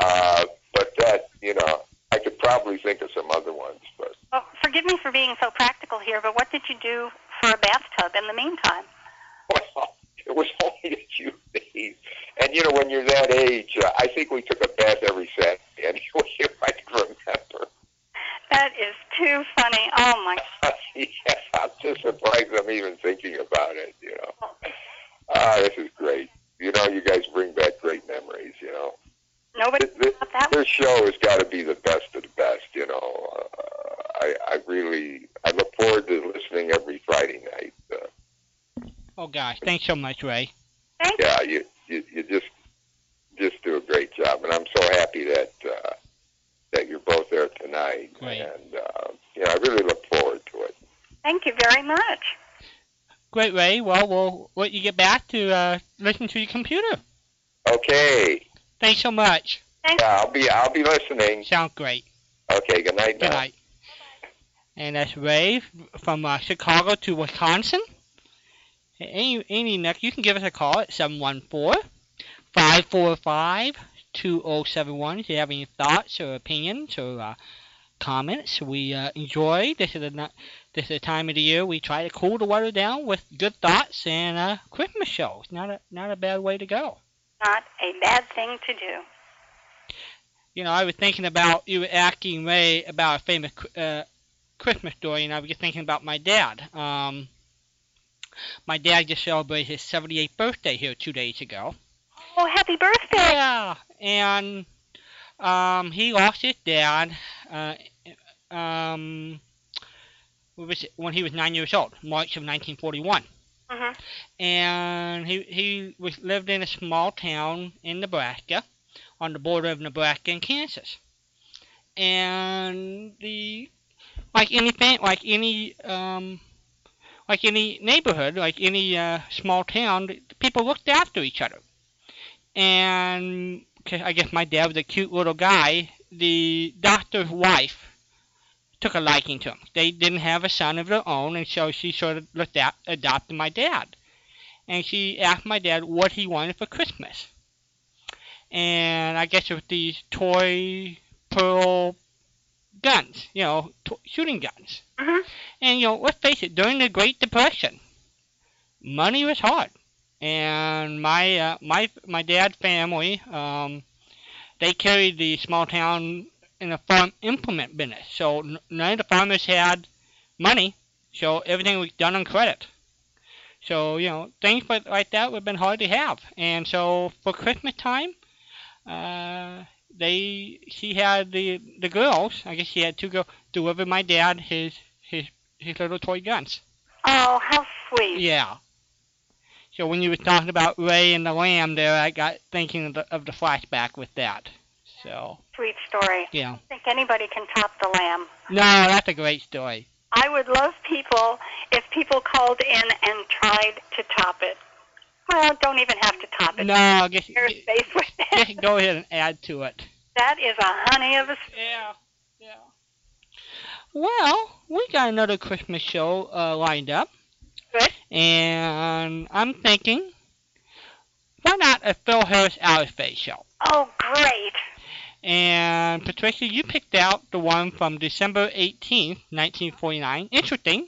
[SPEAKER 15] Uh, but that, you know, I could probably think of some other ones, but
[SPEAKER 4] Well, forgive me for being so practical here, but what did you do for a bathtub in the meantime?
[SPEAKER 15] well, it was only a few days. And, you know, when you're that age, uh, I think we took a bath every Saturday anyway, if I can remember.
[SPEAKER 4] That is too funny. Oh my.
[SPEAKER 15] yeah, I'm just surprised I'm even thinking about it, you know. Ah, this is great. You know, you guys bring back great memories, you know.
[SPEAKER 4] Nobody
[SPEAKER 15] This,
[SPEAKER 4] thought that
[SPEAKER 15] this show has got to be the best of the best, you know. Uh, I, I really, I look forward to listening every Friday night. Uh,
[SPEAKER 3] Oh gosh, thanks so much, Ray.
[SPEAKER 15] yeah, you, you, you just, just do a great job, and I'm so happy that uh, that you're both there tonight.
[SPEAKER 3] Great.
[SPEAKER 15] And uh, you know, I really look forward to it.
[SPEAKER 4] Thank you very much.
[SPEAKER 3] Great, Ray. Well, we'll let you get back to uh, listen to your computer.
[SPEAKER 15] Okay.
[SPEAKER 3] Thanks so much.
[SPEAKER 15] Yeah, I'll be, I'll be listening.
[SPEAKER 3] Sounds great.
[SPEAKER 15] Okay. Good night.
[SPEAKER 3] Good
[SPEAKER 15] now.
[SPEAKER 3] night. And that's Ray from uh, Chicago to Wisconsin. any any next, you can give us a call at 714 545 2071 if you have any thoughts or opinions or uh, comments. We uh, enjoy this is a no- this is a time of the year we try to cool the weather down with good thoughts and uh, Christmas shows. Not a not a bad way to go.
[SPEAKER 4] Not a bad thing to do.
[SPEAKER 3] You know, I was thinking about you were asking Ray about a famous uh, Christmas story, and I was just thinking about my dad. Um, my dad just celebrated his 78th birthday here two days ago.
[SPEAKER 4] Oh, happy birthday!
[SPEAKER 3] Yeah, and um, he lost his dad. Uh, um, was it, when he was nine years old, March of 1941.
[SPEAKER 4] Mhm.
[SPEAKER 3] And he he was lived in a small town in Nebraska, on the border of Nebraska and Kansas. And the like anything like any um like any neighborhood, like any uh, small town, people looked after each other. And 'cause I guess my dad was a cute little guy. The doctor's wife took a liking to him. They didn't have a son of their own, and so she sort of looked at adopted my dad. And she asked my dad what he wanted for Christmas. And I guess it was these toy pearl guns, you know, to- shooting guns.
[SPEAKER 4] Mhm.
[SPEAKER 3] And you know, let's face it, during the Great Depression, money was hard. And my uh, my my dad's family, um, they carried the small town in the farm implement business. So none of the farmers had money, so everything was done on credit. So you know, things like like that would have been hard to have. And so for Christmas time, uh, they she had the the girls. I guess she had two girls deliver my dad his his his little toy guns.
[SPEAKER 4] Oh, how sweet.
[SPEAKER 3] Yeah. So when you were talking about Ray and the lamb there, I got thinking of the, of the flashback with that. So
[SPEAKER 4] Sweet story.
[SPEAKER 3] yeah.
[SPEAKER 4] I don't think anybody can top the lamb.
[SPEAKER 3] No, that's a great story.
[SPEAKER 4] I would love people if people called in and tried to top it. Well, don't even have to top it.
[SPEAKER 3] No, I guess
[SPEAKER 4] Share space with that.
[SPEAKER 3] just go ahead and add to it.
[SPEAKER 4] That is a honey of a.
[SPEAKER 3] Yeah, yeah. Well, we got another Christmas show uh, lined up.
[SPEAKER 4] Good.
[SPEAKER 3] And I'm thinking, why not a Phil Harris Outer Space show?
[SPEAKER 4] Oh, great.
[SPEAKER 3] And Patricia, you picked out the one from December 18th, 1949. Interesting.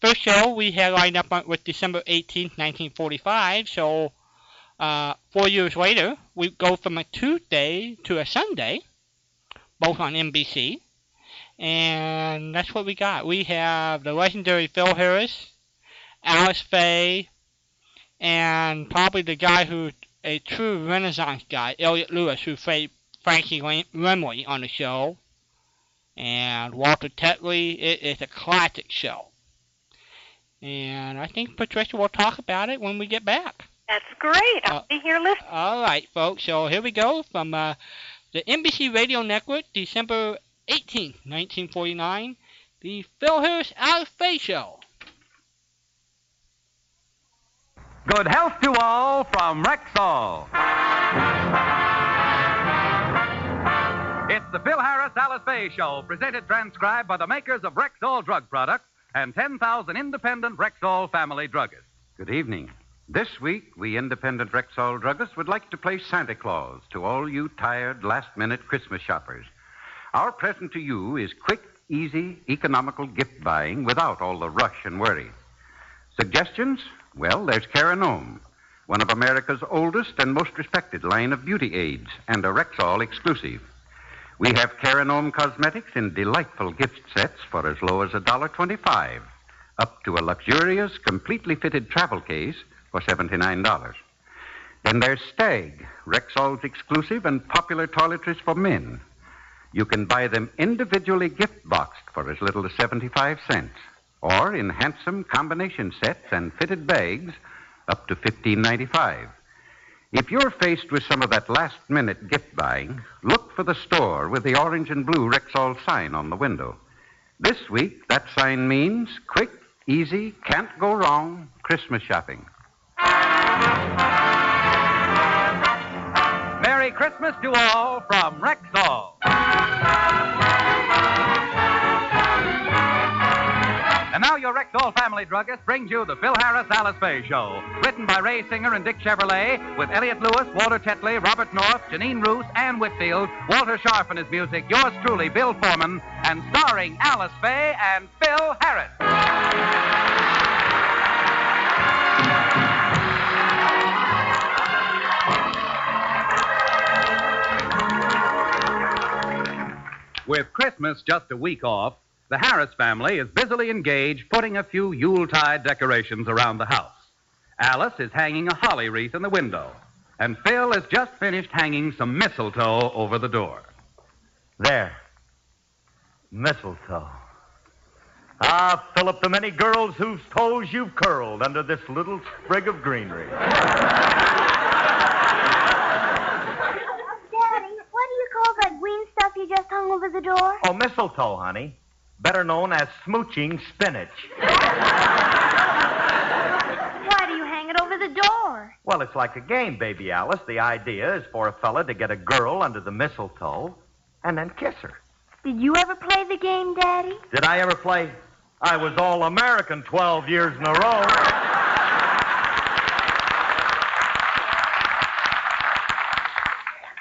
[SPEAKER 3] First show we had lined up on, with December 18th, 1945. So uh, four years later, we go from a Tuesday to a Sunday, both on NBC. And that's what we got. We have the legendary Phil Harris, Alice Faye, and probably the guy who a true Renaissance guy, Elliot Lewis, who played Frankie Lam- Remley on the show, and Walter Tetley. It is a classic show. And I think Patricia will talk about it when we get back.
[SPEAKER 4] That's great. I'll
[SPEAKER 3] Uh,
[SPEAKER 4] be here listening.
[SPEAKER 3] All right, folks. So here we go from uh, the NBC Radio Network, December 18, 1949, the Phil Harris Out of Space Show.
[SPEAKER 16] Good health to all from Rexall. The Phil Harris Alice Faye Show, presented transcribed by the makers of Rexall drug products and 10,000 independent Rexall family druggists.
[SPEAKER 17] Good evening. This week, we independent Rexall druggists would like to play Santa Claus to all you tired, last minute Christmas shoppers. Our present to you is quick, easy, economical gift buying without all the rush and worry. Suggestions? Well, there's Cara Nome, one of America's oldest and most respected line of beauty aids, and a Rexall exclusive. We have Cara Nome cosmetics in delightful gift sets for as low as $1.25, up to a luxurious, completely fitted travel case for $79. Then there's Stag, Rexall's exclusive and popular toiletries for men. You can buy them individually gift boxed for as little as 75 cents, or in handsome combination sets and fitted bags up to $15.95. If you're faced with some of that last minute gift buying, look for the store with the orange and blue Rexall sign on the window. This week, that sign means quick, easy, can't go wrong Christmas shopping.
[SPEAKER 16] Merry Christmas to all from Rexall. And now your Rexall family druggist brings you the Phil Harris Alice Faye Show. Written by Ray Singer and Dick Chevillat, with Elliot Lewis, Walter Tetley, Robert North, Jeanine Roose, Ann Whitfield, Walter Scharf and his music, yours truly, Bill Forman, and starring Alice Faye and Phil Harris. With Christmas just a week off, the Harris family is busily engaged putting a few Yuletide decorations around the house. Alice is hanging a holly wreath in the window, and Phil has just finished hanging some mistletoe over the door.
[SPEAKER 18] There. Mistletoe. Ah, Philip, the many girls whose toes you've curled under this little sprig of greenery.
[SPEAKER 14] Daddy, what do you call that green stuff you just hung over the door?
[SPEAKER 18] Oh, mistletoe, honey. Better known as smooching spinach.
[SPEAKER 14] Why do you hang it over the door?
[SPEAKER 18] Well, it's like a game, baby Alice. The idea is for a fella to get a girl under the mistletoe and then kiss her.
[SPEAKER 14] Did you ever play the game, Daddy?
[SPEAKER 18] Did I ever play? I was all American 12 years in a row.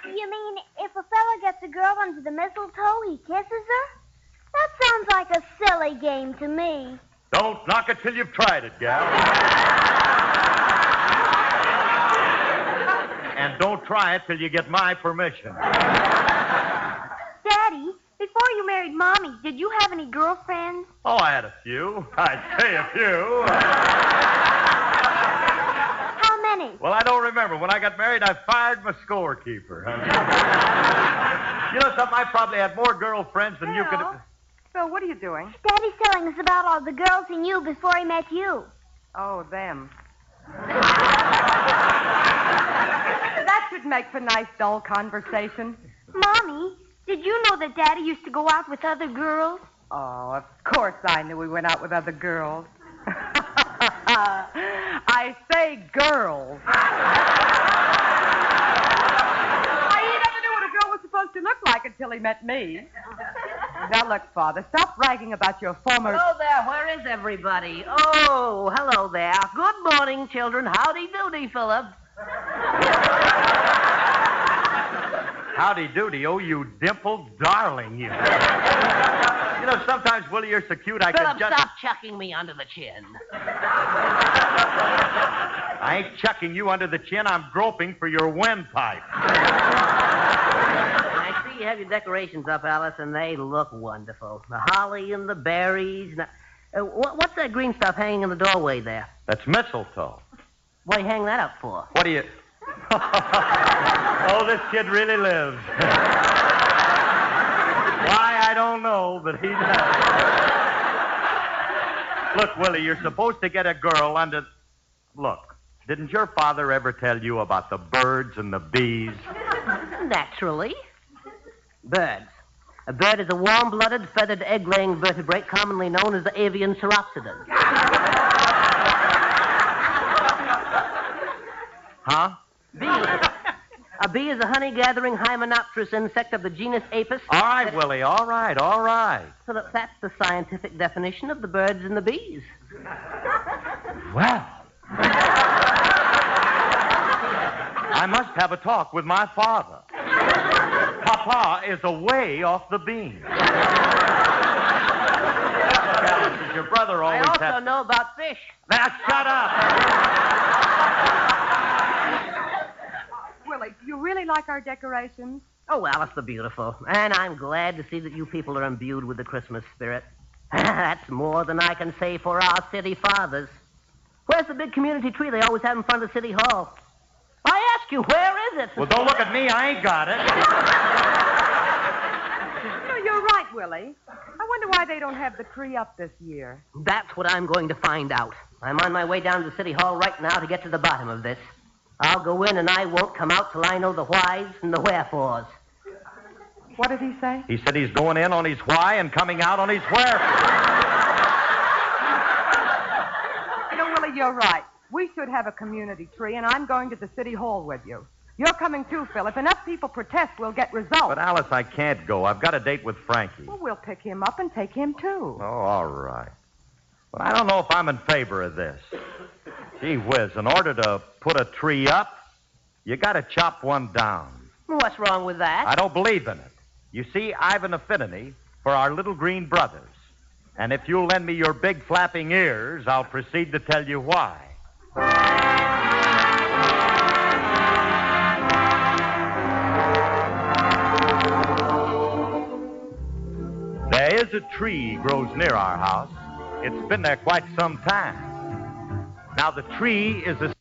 [SPEAKER 14] You mean if a fella gets a girl under the mistletoe, he kisses her? Sounds like a silly game to me.
[SPEAKER 18] Don't knock it till you've tried it, gal. and don't try it till you get my permission.
[SPEAKER 14] Daddy, before you married Mommy, did you have any girlfriends?
[SPEAKER 18] Oh, I had a few. I'd say a few.
[SPEAKER 14] How many?
[SPEAKER 18] Well, I don't remember. When I got married, I fired my scorekeeper. you know something? I probably had more girlfriends than you could have.
[SPEAKER 19] Phil, what are you doing?
[SPEAKER 14] Daddy's telling us about all the girls he knew before he met you.
[SPEAKER 19] Oh, them. that should make for nice, dull conversation.
[SPEAKER 14] Mommy, did you know that Daddy used to go out with other girls?
[SPEAKER 19] Oh, of course I knew we went out with other girls. I say girls. I never knew what a girl was supposed to look like until he met me. Now, look, Father, stop bragging about your former.
[SPEAKER 20] Hello there. Where is everybody? Oh, hello there. Good morning, children. Howdy doody, Philip.
[SPEAKER 18] Howdy doody. Oh, you dimpled darling, you. you know, sometimes, Willie, you're so cute I
[SPEAKER 20] Philip,
[SPEAKER 18] could just.
[SPEAKER 20] stop chucking me under the chin.
[SPEAKER 18] I ain't chucking you under the chin. I'm groping for your windpipe.
[SPEAKER 20] You have your decorations up, Alice, and they look wonderful. The holly and the berries. Now, uh, what, what's that green stuff hanging in the doorway there?
[SPEAKER 18] That's mistletoe.
[SPEAKER 20] What do you hang that up for?
[SPEAKER 18] What do you. oh, this kid really lives. Why, I don't know, but he does. Look, Willie, you're supposed to get a girl under. Look, didn't your father ever tell you about the birds and the bees?
[SPEAKER 20] Naturally. Birds. A bird is a warm-blooded, feathered, egg-laying vertebrate commonly known as the avian ceropsidan.
[SPEAKER 18] Huh?
[SPEAKER 20] Bee. A bee is a honey-gathering hymenopterous insect of the genus Apis.
[SPEAKER 18] All right, Willie, all right, all right.
[SPEAKER 20] So that, that's the scientific definition of the birds and the bees.
[SPEAKER 18] Well. I must have a talk with my father. Papa is away off the beam. Look, Alice, your brother always
[SPEAKER 20] I
[SPEAKER 18] always
[SPEAKER 20] also
[SPEAKER 18] had.
[SPEAKER 20] know about fish.
[SPEAKER 18] Now, shut up.
[SPEAKER 19] Willie, do you really like our decorations?
[SPEAKER 20] Oh, Alice the Beautiful. And I'm glad to see that you people are imbued with the Christmas spirit. That's more than I can say for our city fathers. Where's the big community tree they always have in front of City Hall? I ask you, where is it?
[SPEAKER 18] Well, don't look at me. I ain't got it.
[SPEAKER 19] No, you're right, Willie. I wonder why they don't have the tree up this year.
[SPEAKER 20] That's what I'm going to find out. I'm on my way down to the City Hall right now to get to the bottom of this. I'll go in and I won't come out till I know the whys and the wherefores.
[SPEAKER 19] What did he say?
[SPEAKER 18] He said he's going in on his why and coming out on his where.
[SPEAKER 19] You know, Willie, you're right. We should have a community tree, and I'm going to the city hall with you. You're coming too, Phil. If enough people protest, we'll get results.
[SPEAKER 18] But, Alice, I can't go. I've got a date with Frankie.
[SPEAKER 19] Well, we'll pick him up and take him too.
[SPEAKER 18] Oh, all right. But I don't know if I'm in favor of this. Gee whiz, in order to put a tree up, you got to chop one down.
[SPEAKER 20] What's wrong with that?
[SPEAKER 18] I don't believe in it. You see, I've an affinity for our little green brothers. And if you'll lend me your big flapping ears, I'll proceed to tell you why. A tree grows near our house. It's been there quite some time. Now the tree is a